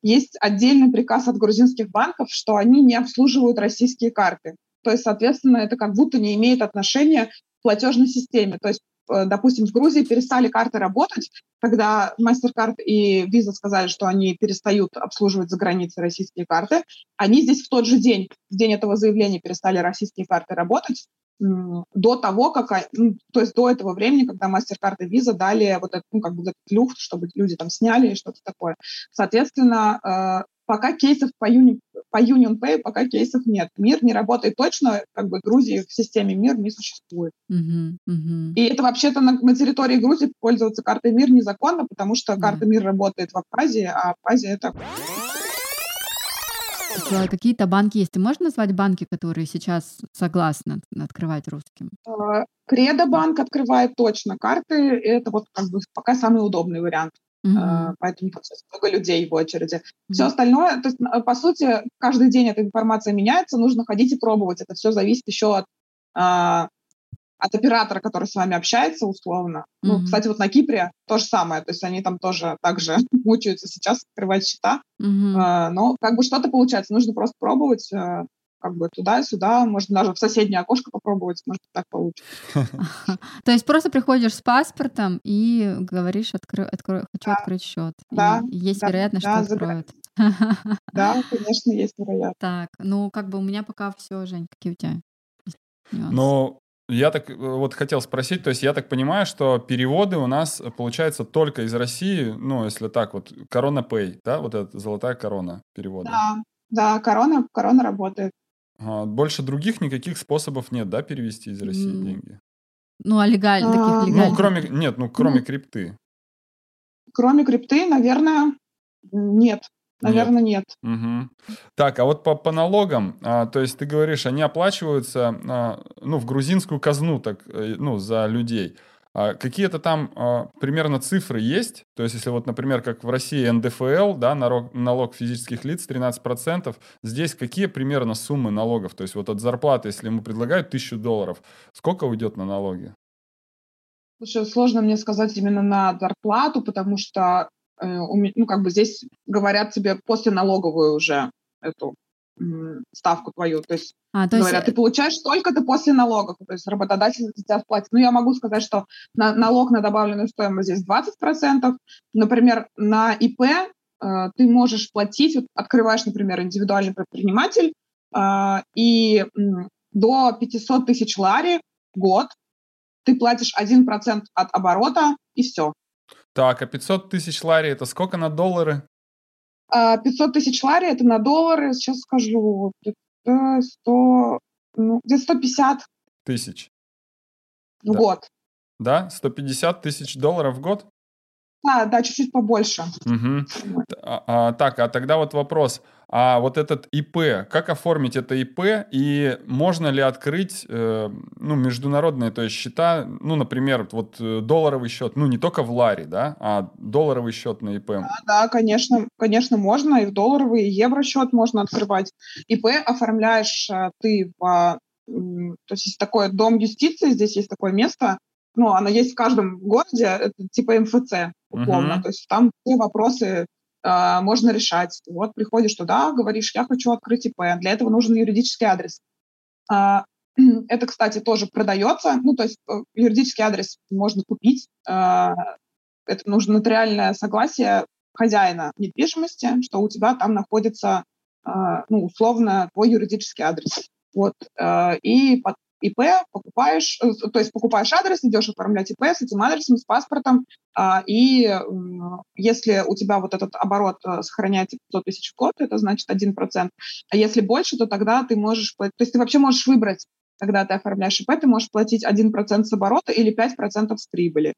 есть отдельный приказ от грузинских банков, что они не обслуживают российские карты. То есть, соответственно, это как будто не имеет отношения к платежной системе. То есть, э, допустим, в Грузии перестали карты работать, когда MasterCard и Visa сказали, что они перестают обслуживать за границей российские карты, они здесь в тот же день, в день этого заявления перестали российские карты работать, до того, как, ну, то есть до этого времени, когда MasterCard и Visa дали вот этот, ну, как бы этот люфт, чтобы люди там сняли и что-то такое. Соответственно, э, пока кейсов по, Uni, по Union Pay, пока кейсов нет. Мир не работает точно, как бы Грузии в системе МИР не существует. Uh-huh, uh-huh. И это вообще-то на, на территории Грузии пользоваться картой МИР незаконно, потому что uh-huh. карта МИР работает в Абхазии, а Абхазия это Какие-то банки есть. Ты можешь назвать банки, которые сейчас согласны открывать русским? А, Кредо банк открывает точно карты. Это вот как бы пока самый удобный вариант. Uh-huh. Поэтому много людей в очереди. Uh-huh. Все остальное, то есть, по сути, каждый день эта информация меняется, нужно ходить и пробовать. Это все зависит еще от а, от оператора, который с вами общается, условно. Mm-hmm. Ну, кстати, вот на Кипре то же самое, то есть они там тоже также [LAUGHS] мучаются сейчас открывать счета, mm-hmm. э, но как бы что-то получается, нужно просто пробовать, э, как бы туда-сюда, можно даже в соседнее окошко попробовать, может так получится. То есть просто приходишь с паспортом и говоришь, хочу открыть счет. Да. Есть вероятность, что откроют. Да, [LAUGHS] конечно, есть вероятность. Так, ну как бы у меня пока все, Жень, какие у тебя? Ну, я так э, вот хотел спросить, то есть я так понимаю, что переводы у нас э, получается только из России, ну, если так вот, Корона Pay, да, вот эта золотая корона перевода. Да, да, корона, корона работает. Ага, больше других никаких способов нет, да, перевести из России mm. деньги? Ну, а легально, а, таких легальных? Ну, кроме, нет, ну, кроме ну, крипты. Кроме крипты, наверное, нет. Наверное, нет. нет. Угу. Так, а вот по, по налогам, а, то есть ты говоришь, они оплачиваются, а, ну, в грузинскую казну, так, э, ну, за людей. А какие-то там а, примерно цифры есть? То есть, если вот, например, как в России НДФЛ, да, налог, налог физических лиц 13%, здесь какие примерно суммы налогов? То есть, вот от зарплаты, если ему предлагают тысячу долларов, сколько уйдет на налоги? Слушай, сложно мне сказать именно на зарплату, потому что ну, как бы здесь говорят тебе после налоговую уже эту ставку твою. То есть а, то говорят, есть... ты получаешь столько-то после налогов. То есть работодатель за тебя платит. Ну, я могу сказать, что на, налог на добавленную стоимость здесь 20%. Например, на ИП э, ты можешь платить, вот открываешь, например, индивидуальный предприниматель, э, и э, до 500 тысяч лари в год ты платишь 1% от оборота, и все. Так, а 500 тысяч лари это сколько на доллары? 500 а, тысяч лари это на доллары, сейчас скажу, это 100, ну, где 150 тысяч в да. год. Да, 150 тысяч долларов в год? Да, да, чуть-чуть побольше. Угу. А, а, так, а тогда вот вопрос. А вот этот ИП, как оформить это ИП и можно ли открыть э, ну, международные то есть счета, ну, например, вот э, долларовый счет, ну, не только в Ларе, да, а долларовый счет на ИП? Да, да, конечно, конечно, можно, и в долларовый, и евросчет можно открывать. ИП оформляешь э, ты в... То есть есть такой дом юстиции, здесь есть такое место, ну, оно есть в каждом городе, это типа МФЦ, условно, uh-huh. то есть там все вопросы э, можно решать. Вот приходишь туда, говоришь, я хочу открыть ИП, для этого нужен юридический адрес. Э, [CLEARS THROAT] это, кстати, тоже продается, ну, то есть э, юридический адрес можно купить, э, это нужно нотариальное согласие хозяина недвижимости, что у тебя там находится, э, ну, условно, твой юридический адрес. Вот, э, и ИП, покупаешь, э, то есть покупаешь адрес, идешь оформлять ИП с этим адресом, с паспортом, а, и если у тебя вот этот оборот э, сохраняется 500 тысяч в год, это значит 1%. А если больше, то тогда ты можешь, то есть ты вообще можешь выбрать, когда ты оформляешь ИП, ты можешь платить 1% с оборота или 5% с прибыли.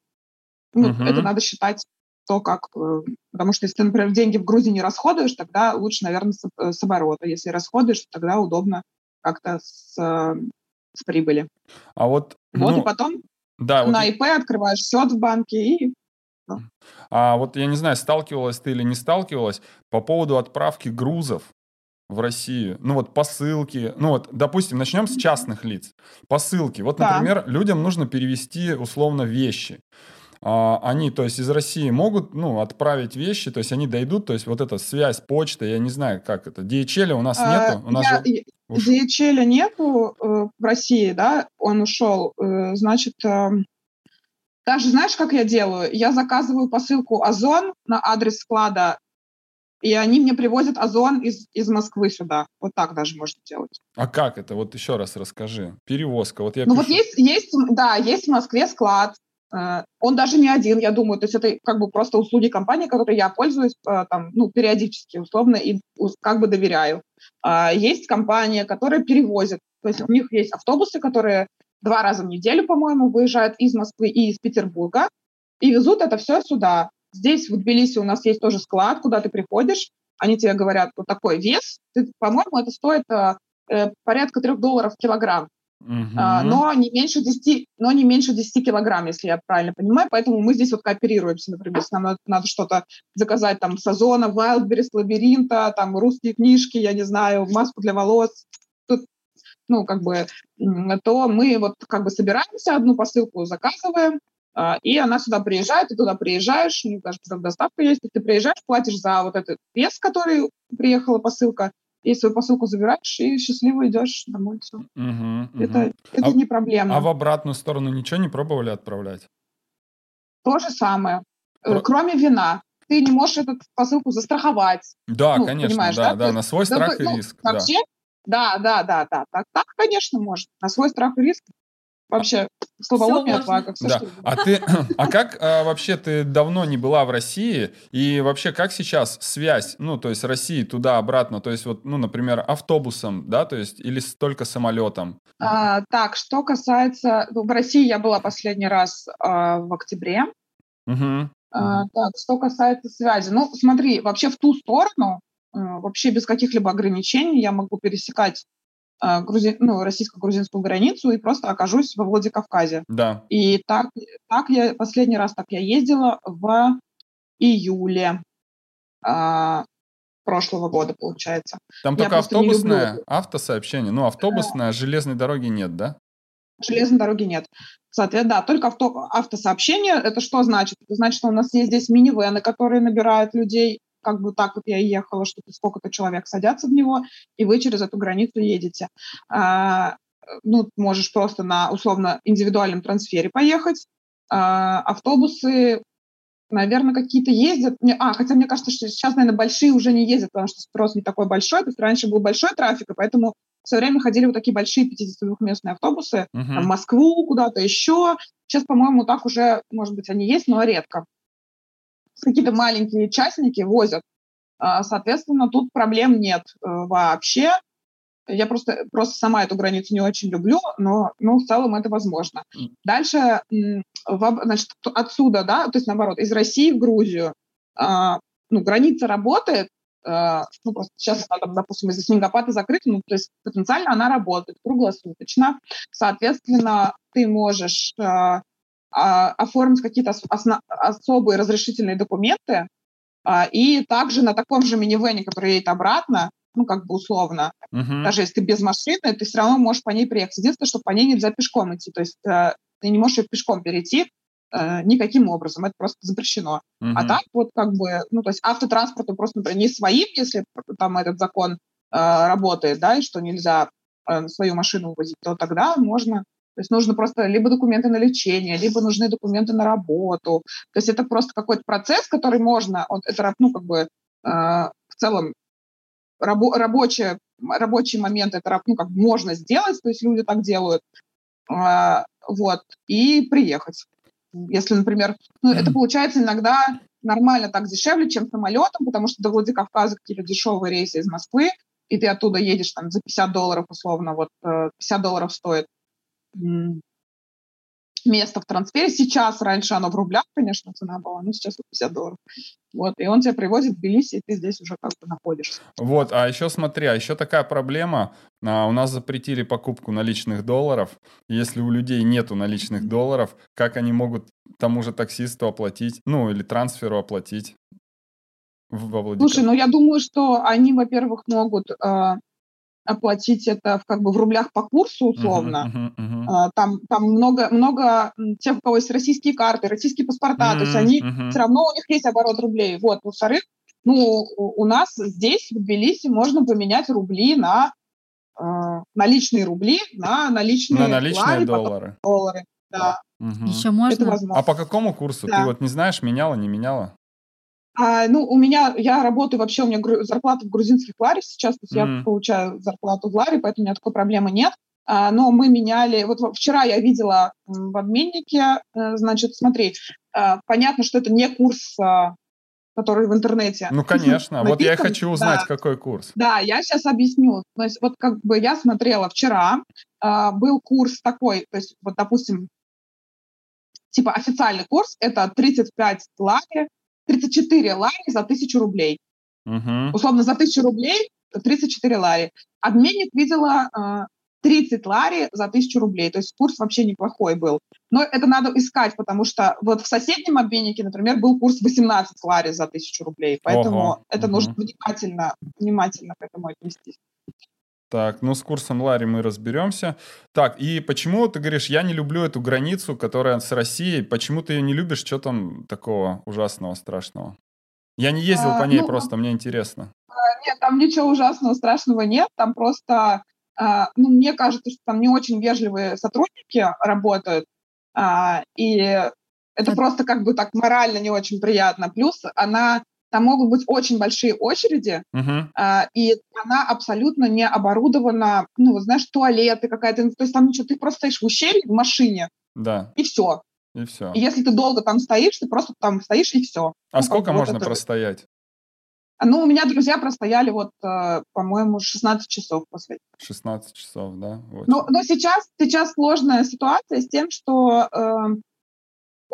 Ну, uh-huh. Это надо считать то, как... Э, потому что если ты, например, деньги в Грузии не расходуешь, тогда лучше, наверное, с, с оборота. Если расходуешь, тогда удобно как-то с с прибыли. А вот... Вот, ну, и потом да, на вот... ИП открываешь счет в банке и... А вот я не знаю, сталкивалась ты или не сталкивалась по поводу отправки грузов в Россию. Ну вот посылки. Ну вот, допустим, начнем с частных лиц. Посылки. Вот, например, да. людям нужно перевести условно вещи. А, они, то есть из России могут, ну, отправить вещи, то есть они дойдут, то есть вот эта связь, почта, я не знаю, как это. DHL у нас а, нету? У нас я, же... DHL нету э, в России, да, он ушел. Э, значит, э, даже знаешь, как я делаю? Я заказываю посылку Озон на адрес склада и они мне привозят озон из, из Москвы сюда. Вот так даже можно делать. А как это? Вот еще раз расскажи. Перевозка. Вот я ну пишу. вот есть, есть, да, есть в Москве склад. Э, он даже не один, я думаю. То есть это как бы просто услуги компании, которой я пользуюсь э, там, ну, периодически, условно, и как бы доверяю. А, есть компания, которая перевозит. То есть у них есть автобусы, которые два раза в неделю, по-моему, выезжают из Москвы и из Петербурга и везут это все сюда. Здесь, в Тбилиси, у нас есть тоже склад, куда ты приходишь, они тебе говорят, вот такой вес, ты, по-моему, это стоит э, э порядка трех долларов в килограмм. Uh-huh. Но не меньше 10, но не меньше 10 килограмм, если я правильно понимаю. Поэтому мы здесь вот кооперируемся, например, если нам надо, надо что-то заказать там с Озона, Wildberries, Лабиринта, там русские книжки, я не знаю, маску для волос, тут, ну, как бы, то мы вот как бы собираемся, одну посылку заказываем, а, и она сюда приезжает, ты туда приезжаешь, у них даже доставка есть, ты приезжаешь, платишь за вот этот вес, который приехала посылка, и свою посылку забираешь, и счастливо идешь домой. Все. Угу, угу. Это, это а, не проблема. А в обратную сторону ничего не пробовали отправлять? То же самое. Э, Про... Кроме вина. Ты не можешь эту посылку застраховать. Да, ну, конечно, да, да, да, на свой страх да, и ну, риск. Вообще, да, да, да, да. Так, так, конечно, может. На свой страх и риск вообще слабоумие отвага, все да. А ты, [CLEARS THROAT] а как а, вообще ты давно не была в России и вообще как сейчас связь, ну то есть России туда обратно, то есть вот, ну например автобусом, да, то есть или только самолетом? А, так, что касается, ну, в России я была последний раз а, в октябре. Угу. А, так, что касается связи, ну смотри, вообще в ту сторону а, вообще без каких-либо ограничений я могу пересекать а, грузи... ну, российско-грузинскую границу и просто окажусь во Владикавказе. Да. И так, так я последний раз так я ездила в июле а, прошлого года, получается. Там я только автобусное автосообщение. Ну, автобусное, да. железной дороги нет, да? Железной дороги нет. Соответственно, да, только авто, автосообщение. Это что значит? Это значит, что у нас есть здесь минивены, которые набирают людей как бы так вот я ехала, что сколько-то человек садятся в него, и вы через эту границу едете. А, ну, можешь просто на условно индивидуальном трансфере поехать. А, автобусы, наверное, какие-то ездят. А, хотя мне кажется, что сейчас, наверное, большие уже не ездят, потому что спрос не такой большой. То есть раньше был большой трафик, и поэтому все время ходили вот такие большие 52-местные автобусы uh-huh. в Москву, куда-то еще. Сейчас, по-моему, так уже, может быть, они есть, но редко какие-то маленькие частники возят. А, соответственно, тут проблем нет э, вообще. Я просто, просто сама эту границу не очень люблю, но ну, в целом это возможно. Дальше, значит, отсюда, да, то есть наоборот, из России в Грузию, а, ну, граница работает, а, ну, просто сейчас она, там, допустим, из-за снегопада закрыта, ну, то есть потенциально она работает круглосуточно. Соответственно, ты можешь а, оформить какие-то особые разрешительные документы, а, и также на таком же минивене, который едет обратно, ну, как бы условно, uh-huh. даже если ты без машины, ты все равно можешь по ней приехать. Единственное, что по ней нельзя пешком идти, то есть э, ты не можешь пешком перейти э, никаким образом, это просто запрещено. Uh-huh. А так вот как бы, ну, то есть автотранспорту просто, например, не своим, если там этот закон э, работает, да, и что нельзя э, свою машину увозить, то тогда можно то есть нужно просто либо документы на лечение, либо нужны документы на работу. То есть это просто какой-то процесс, который можно, вот это, ну, как бы э, в целом рабо, рабочий, рабочий момент, это ну, как бы можно сделать, то есть люди так делают, э, вот, и приехать. Если, например, ну, это получается иногда нормально так дешевле, чем самолетом, потому что до Владикавказа какие-то дешевые рейсы из Москвы, и ты оттуда едешь там за 50 долларов условно, вот 50 э, долларов стоит место в трансфере. Сейчас, раньше оно в рублях, конечно, цена была, но сейчас 50 долларов. Вот, и он тебя привозит в Тбилиси, и ты здесь уже как бы находишься. Вот, а еще смотри, а еще такая проблема, а, у нас запретили покупку наличных долларов. Если у людей нету наличных долларов, как они могут тому же таксисту оплатить, ну, или трансферу оплатить? Слушай, ну я думаю, что они, во-первых, могут э, оплатить это в, как бы в рублях по курсу условно. Uh-huh, uh-huh, uh-huh. Там, там много, много тех, у кого есть российские карты, российские паспорта, uh-huh, то есть они uh-huh. все равно у них есть оборот рублей. Вот, во-вторых, ну, у нас здесь, в Тбилиси, можно поменять рубли на э, наличные рубли на наличные, на наличные лари, доллары. доллары. Да. Угу. Еще можно. А по какому курсу? Да. Ты вот не знаешь, меняла, не меняла? А, ну, у меня, я работаю вообще, у меня гру, зарплата в грузинских ларе сейчас, то есть mm. я получаю зарплату в ларе, поэтому у меня такой проблемы нет. А, но мы меняли, вот вчера я видела в обменнике, э, значит, смотри, а, понятно, что это не курс а, который в интернете. Ну, конечно. Вот я хочу узнать, да. какой курс. Да, я сейчас объясню. То есть вот как бы я смотрела вчера, э, был курс такой, то есть вот, допустим, типа официальный курс, это 35 лари, 34 лари за 1000 рублей. Угу. Условно, за 1000 рублей 34 лари. Обменник видела э, 30 лари за 1000 рублей. То есть курс вообще неплохой был. Но это надо искать, потому что вот в соседнем обменнике, например, был курс 18 лари за 1000 рублей. Поэтому Ого. это угу. нужно внимательно, внимательно к этому отнестись. Так, ну с курсом Лари мы разберемся. Так, и почему ты говоришь, я не люблю эту границу, которая с Россией? Почему ты ее не любишь? Что там такого ужасного, страшного? Я не ездил а, по ней, ну, просто мне интересно. А, нет, там ничего ужасного, страшного нет. Там просто а, ну, мне кажется, что там не очень вежливые сотрудники работают, а, и это просто как бы так морально не очень приятно. Плюс она там могут быть очень большие очереди, uh-huh. а, и она абсолютно не оборудована, ну, вот знаешь, туалеты какая-то, то есть там ничего, ты просто стоишь в ущелье в машине, да. и все. И все. И если ты долго там стоишь, ты просто там стоишь и все. А ну, сколько можно это... простоять? Ну, у меня друзья простояли вот, э, по-моему, 16 часов после. 16 часов, да? Вот. Но, но сейчас, сейчас сложная ситуация с тем, что э,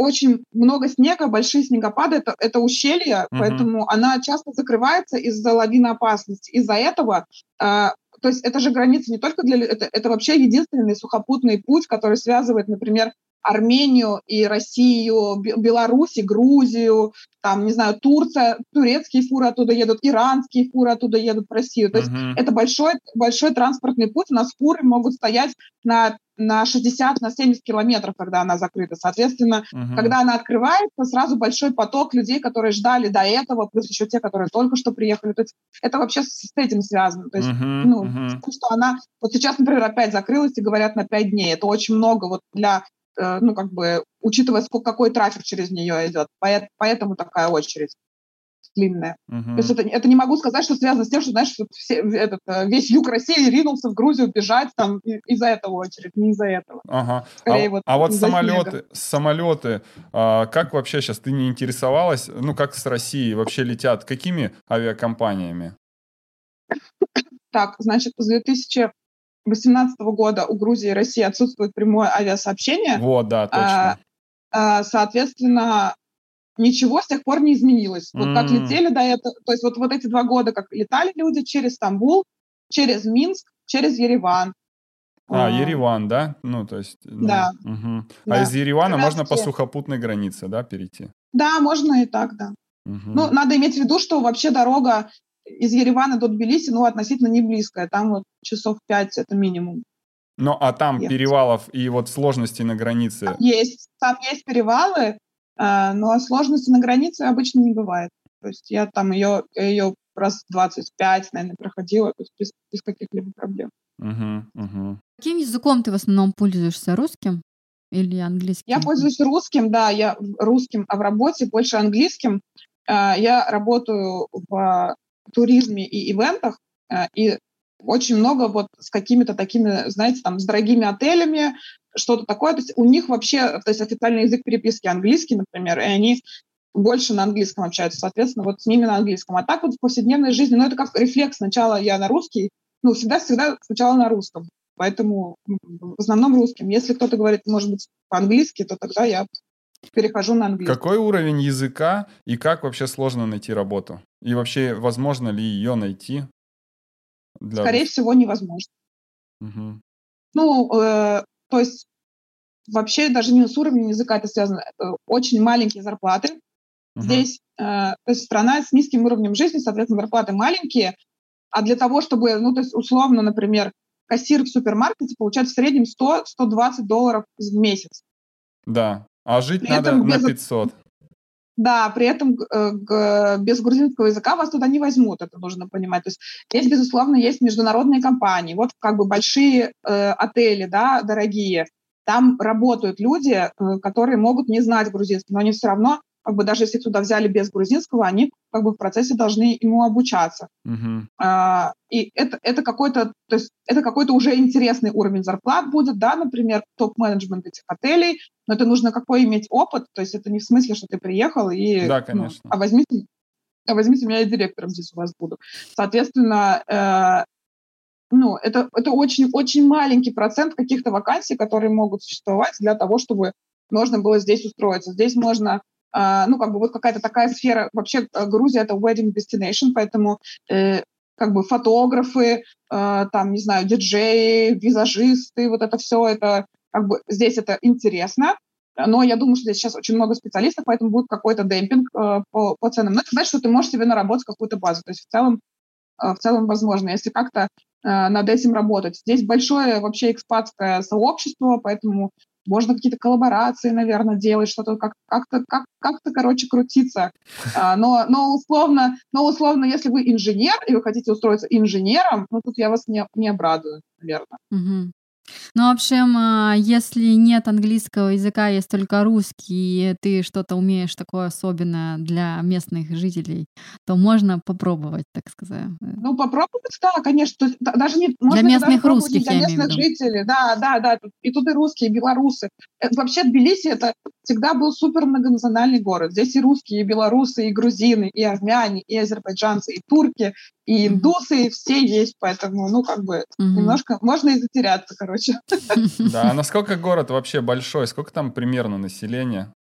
очень много снега, большие снегопады, это, это ущелье, угу. поэтому она часто закрывается из-за лавины опасности. Из-за этого, э, то есть это же граница не только для... Это, это вообще единственный сухопутный путь, который связывает, например, Армению и Россию, Беларусь и Грузию, там, не знаю, Турция, турецкие фуры оттуда едут, иранские фуры оттуда едут в Россию. То есть uh-huh. это большой, большой транспортный путь. У нас фуры могут стоять на, на 60, на 70 километров, когда она закрыта. Соответственно, uh-huh. когда она открывается, сразу большой поток людей, которые ждали до этого, плюс еще те, которые только что приехали. То есть это вообще с, с этим связано. То есть, uh-huh. ну, uh-huh. что она... Вот сейчас, например, опять закрылась и говорят на 5 дней. Это очень много вот для ну, как бы, учитывая, сколько, какой трафик через нее идет. Поэтому такая очередь длинная. Uh-huh. То есть это, это не могу сказать, что связано с тем, что, знаешь, все, этот, э, весь юг России ринулся в Грузию бежать там из-за этого очередь, не из-за этого. Ага. Скорее, а вот, а вот самолеты, снега. самолеты, а, как вообще сейчас, ты не интересовалась, ну, как с Россией вообще летят, какими авиакомпаниями? Так, значит, с 2000 2018 года у Грузии и России отсутствует прямое авиасообщение. Вот, да, точно. А, а, соответственно, ничего с тех пор не изменилось. Вот mm. как летели до этого, то есть вот, вот эти два года, как летали люди через Стамбул, через Минск, через Ереван. А, а Ереван, да? Ну, то есть... Ну, да. Угу. да. А из Еревана можно по сухопутной границе, да, перейти? Да, можно и так, да. Угу. Ну, надо иметь в виду, что вообще дорога из Еревана до Тбилиси, ну, относительно не близкая. Там вот часов пять это минимум. Ну, а там ехать. перевалов и вот сложностей на границе? Там есть, там есть перевалы, э, но сложности на границе обычно не бывает. То есть я там ее, ее раз 25, наверное, проходила, то есть без, без каких-либо проблем. Угу, угу. Каким языком ты в основном пользуешься? Русским или английским? Я пользуюсь русским, да, я русским, а в работе больше английским. Э, я работаю в туризме и ивентах, э, и очень много вот с какими-то такими, знаете, там, с дорогими отелями, что-то такое. То есть у них вообще, то есть официальный язык переписки английский, например, и они больше на английском общаются, соответственно, вот с ними на английском. А так вот в повседневной жизни, ну, это как рефлекс. Сначала я на русский, ну, всегда-всегда сначала на русском. Поэтому в основном русским. Если кто-то говорит, может быть, по-английски, то тогда я перехожу на английский. Какой уровень языка и как вообще сложно найти работу? И вообще, возможно ли ее найти? Для... Скорее всего, невозможно. Угу. Ну, э, то есть вообще даже не с уровнем языка это связано. Это очень маленькие зарплаты. Угу. Здесь э, то есть страна с низким уровнем жизни, соответственно, зарплаты маленькие. А для того, чтобы, ну, то есть условно, например, кассир в супермаркете получает в среднем 100-120 долларов в месяц. Да, а жить При надо на 500. Да, при этом э, без грузинского языка вас туда не возьмут, это нужно понимать. То есть здесь, безусловно, есть международные компании, вот как бы большие э, отели, да, дорогие. Там работают люди, э, которые могут не знать грузинский, но они все равно как бы даже если туда взяли без грузинского, они как бы в процессе должны ему обучаться. Угу. А, и это, это какой-то, то есть это какой-то уже интересный уровень зарплат будет, да, например, топ-менеджмент этих отелей, но это нужно какой иметь опыт, то есть это не в смысле, что ты приехал и... Да, конечно. Ну, а возьмите, а возьмите меня, я директором здесь у вас буду. Соответственно, э, ну, это, это очень, очень маленький процент каких-то вакансий, которые могут существовать для того, чтобы можно было здесь устроиться. Здесь можно ну, как бы вот какая-то такая сфера. Вообще э, Грузия — это wedding destination, поэтому э, как бы фотографы, э, там, не знаю, диджеи, визажисты, вот это все, это как бы здесь это интересно, но я думаю, что здесь сейчас очень много специалистов, поэтому будет какой-то демпинг э, по, по ценам. Но это значит, что ты можешь себе наработать какую-то базу. То есть в целом, э, в целом возможно, если как-то э, над этим работать. Здесь большое вообще экспатское сообщество, поэтому можно какие-то коллаборации, наверное, делать, что-то как- как-то, как- как-то, короче, крутиться. [LAUGHS] А, но, но, условно, но условно, если вы инженер, и вы хотите устроиться инженером, ну, тут я вас не, не обрадую, наверное. Угу. Ну, в общем, а, если нет английского языка, есть только русский, и ты что-то умеешь такое особенное для местных жителей, то можно попробовать, так сказать. Ну, попробовать, да, конечно. даже не, можно для местных русских, для местных жителей. Да, да, да. И тут и русские, и белорусы. Э, вообще Тбилиси это всегда был супер многонациональный город. Здесь и русские, и белорусы, и грузины, и армяне, и азербайджанцы, и турки, и индусы, и все есть, поэтому, ну, как бы, mm-hmm. немножко можно и затеряться, короче. [LAUGHS] Да, а насколько город вообще большой? Сколько там примерно населения?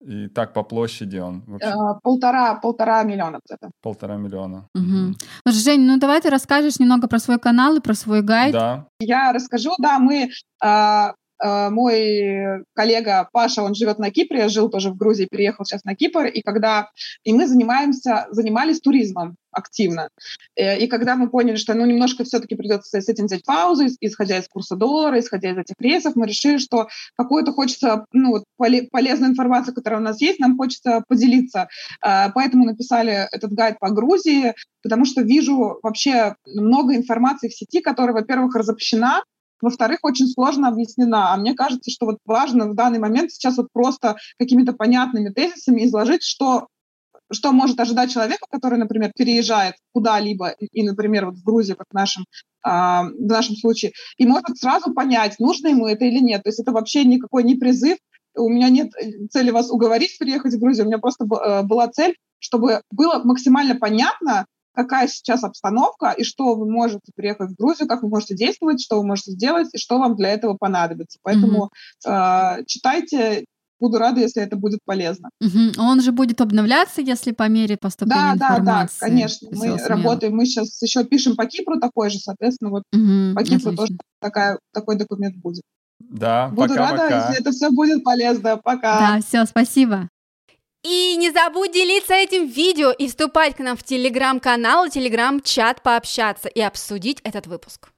И так по площади он вообще? А, полтора, полтора миллиона где-то. Полтора миллиона. Угу. Ну, Жень, ну давай ты расскажешь немного про свой канал и про свой гайд. Да. Я расскажу, да, мы а, Э, мой коллега Паша, он живет на Кипре, жил тоже в Грузии, переехал сейчас на Кипр, и когда и мы занимаемся, занимались туризмом активно. Э, и когда мы поняли, что ну, немножко все-таки придется с этим взять паузу, исходя из курса доллара, исходя из этих рейсов, мы решили, что какую-то хочется, ну, полезную информацию, которая у нас есть, нам хочется поделиться. Э, поэтому написали этот гайд по Грузии, потому что вижу вообще много информации в сети, которая, во-первых, разобщена, во-вторых, очень сложно объяснена. А мне кажется, что вот важно в данный момент сейчас вот просто какими-то понятными тезисами изложить, что что может ожидать человека, который, например, переезжает куда-либо, и, например, вот в Грузию, как в нашем, э, в нашем случае, и может сразу понять, нужно ему это или нет. То есть это вообще никакой не призыв, у меня нет э, цели вас уговорить переехать в Грузию, у меня просто э, была цель, чтобы было максимально понятно, какая сейчас обстановка и что вы можете приехать в Грузию, как вы можете действовать, что вы можете сделать и что вам для этого понадобится. Поэтому mm-hmm. э, читайте. Буду рада, если это будет полезно. Угу. Он же будет обновляться, если по мере поступления да, информации. Да, да, конечно. Мы работаем, мы сейчас еще пишем по Кипру такой же, соответственно, вот угу, по Кипру отлично. тоже такая, такой документ будет. Да, Буду пока, рада, пока. если это все будет полезно. Пока. Да, все, спасибо. И не забудь делиться этим видео и вступать к нам в телеграм-канал, телеграм-чат, пообщаться и обсудить этот выпуск.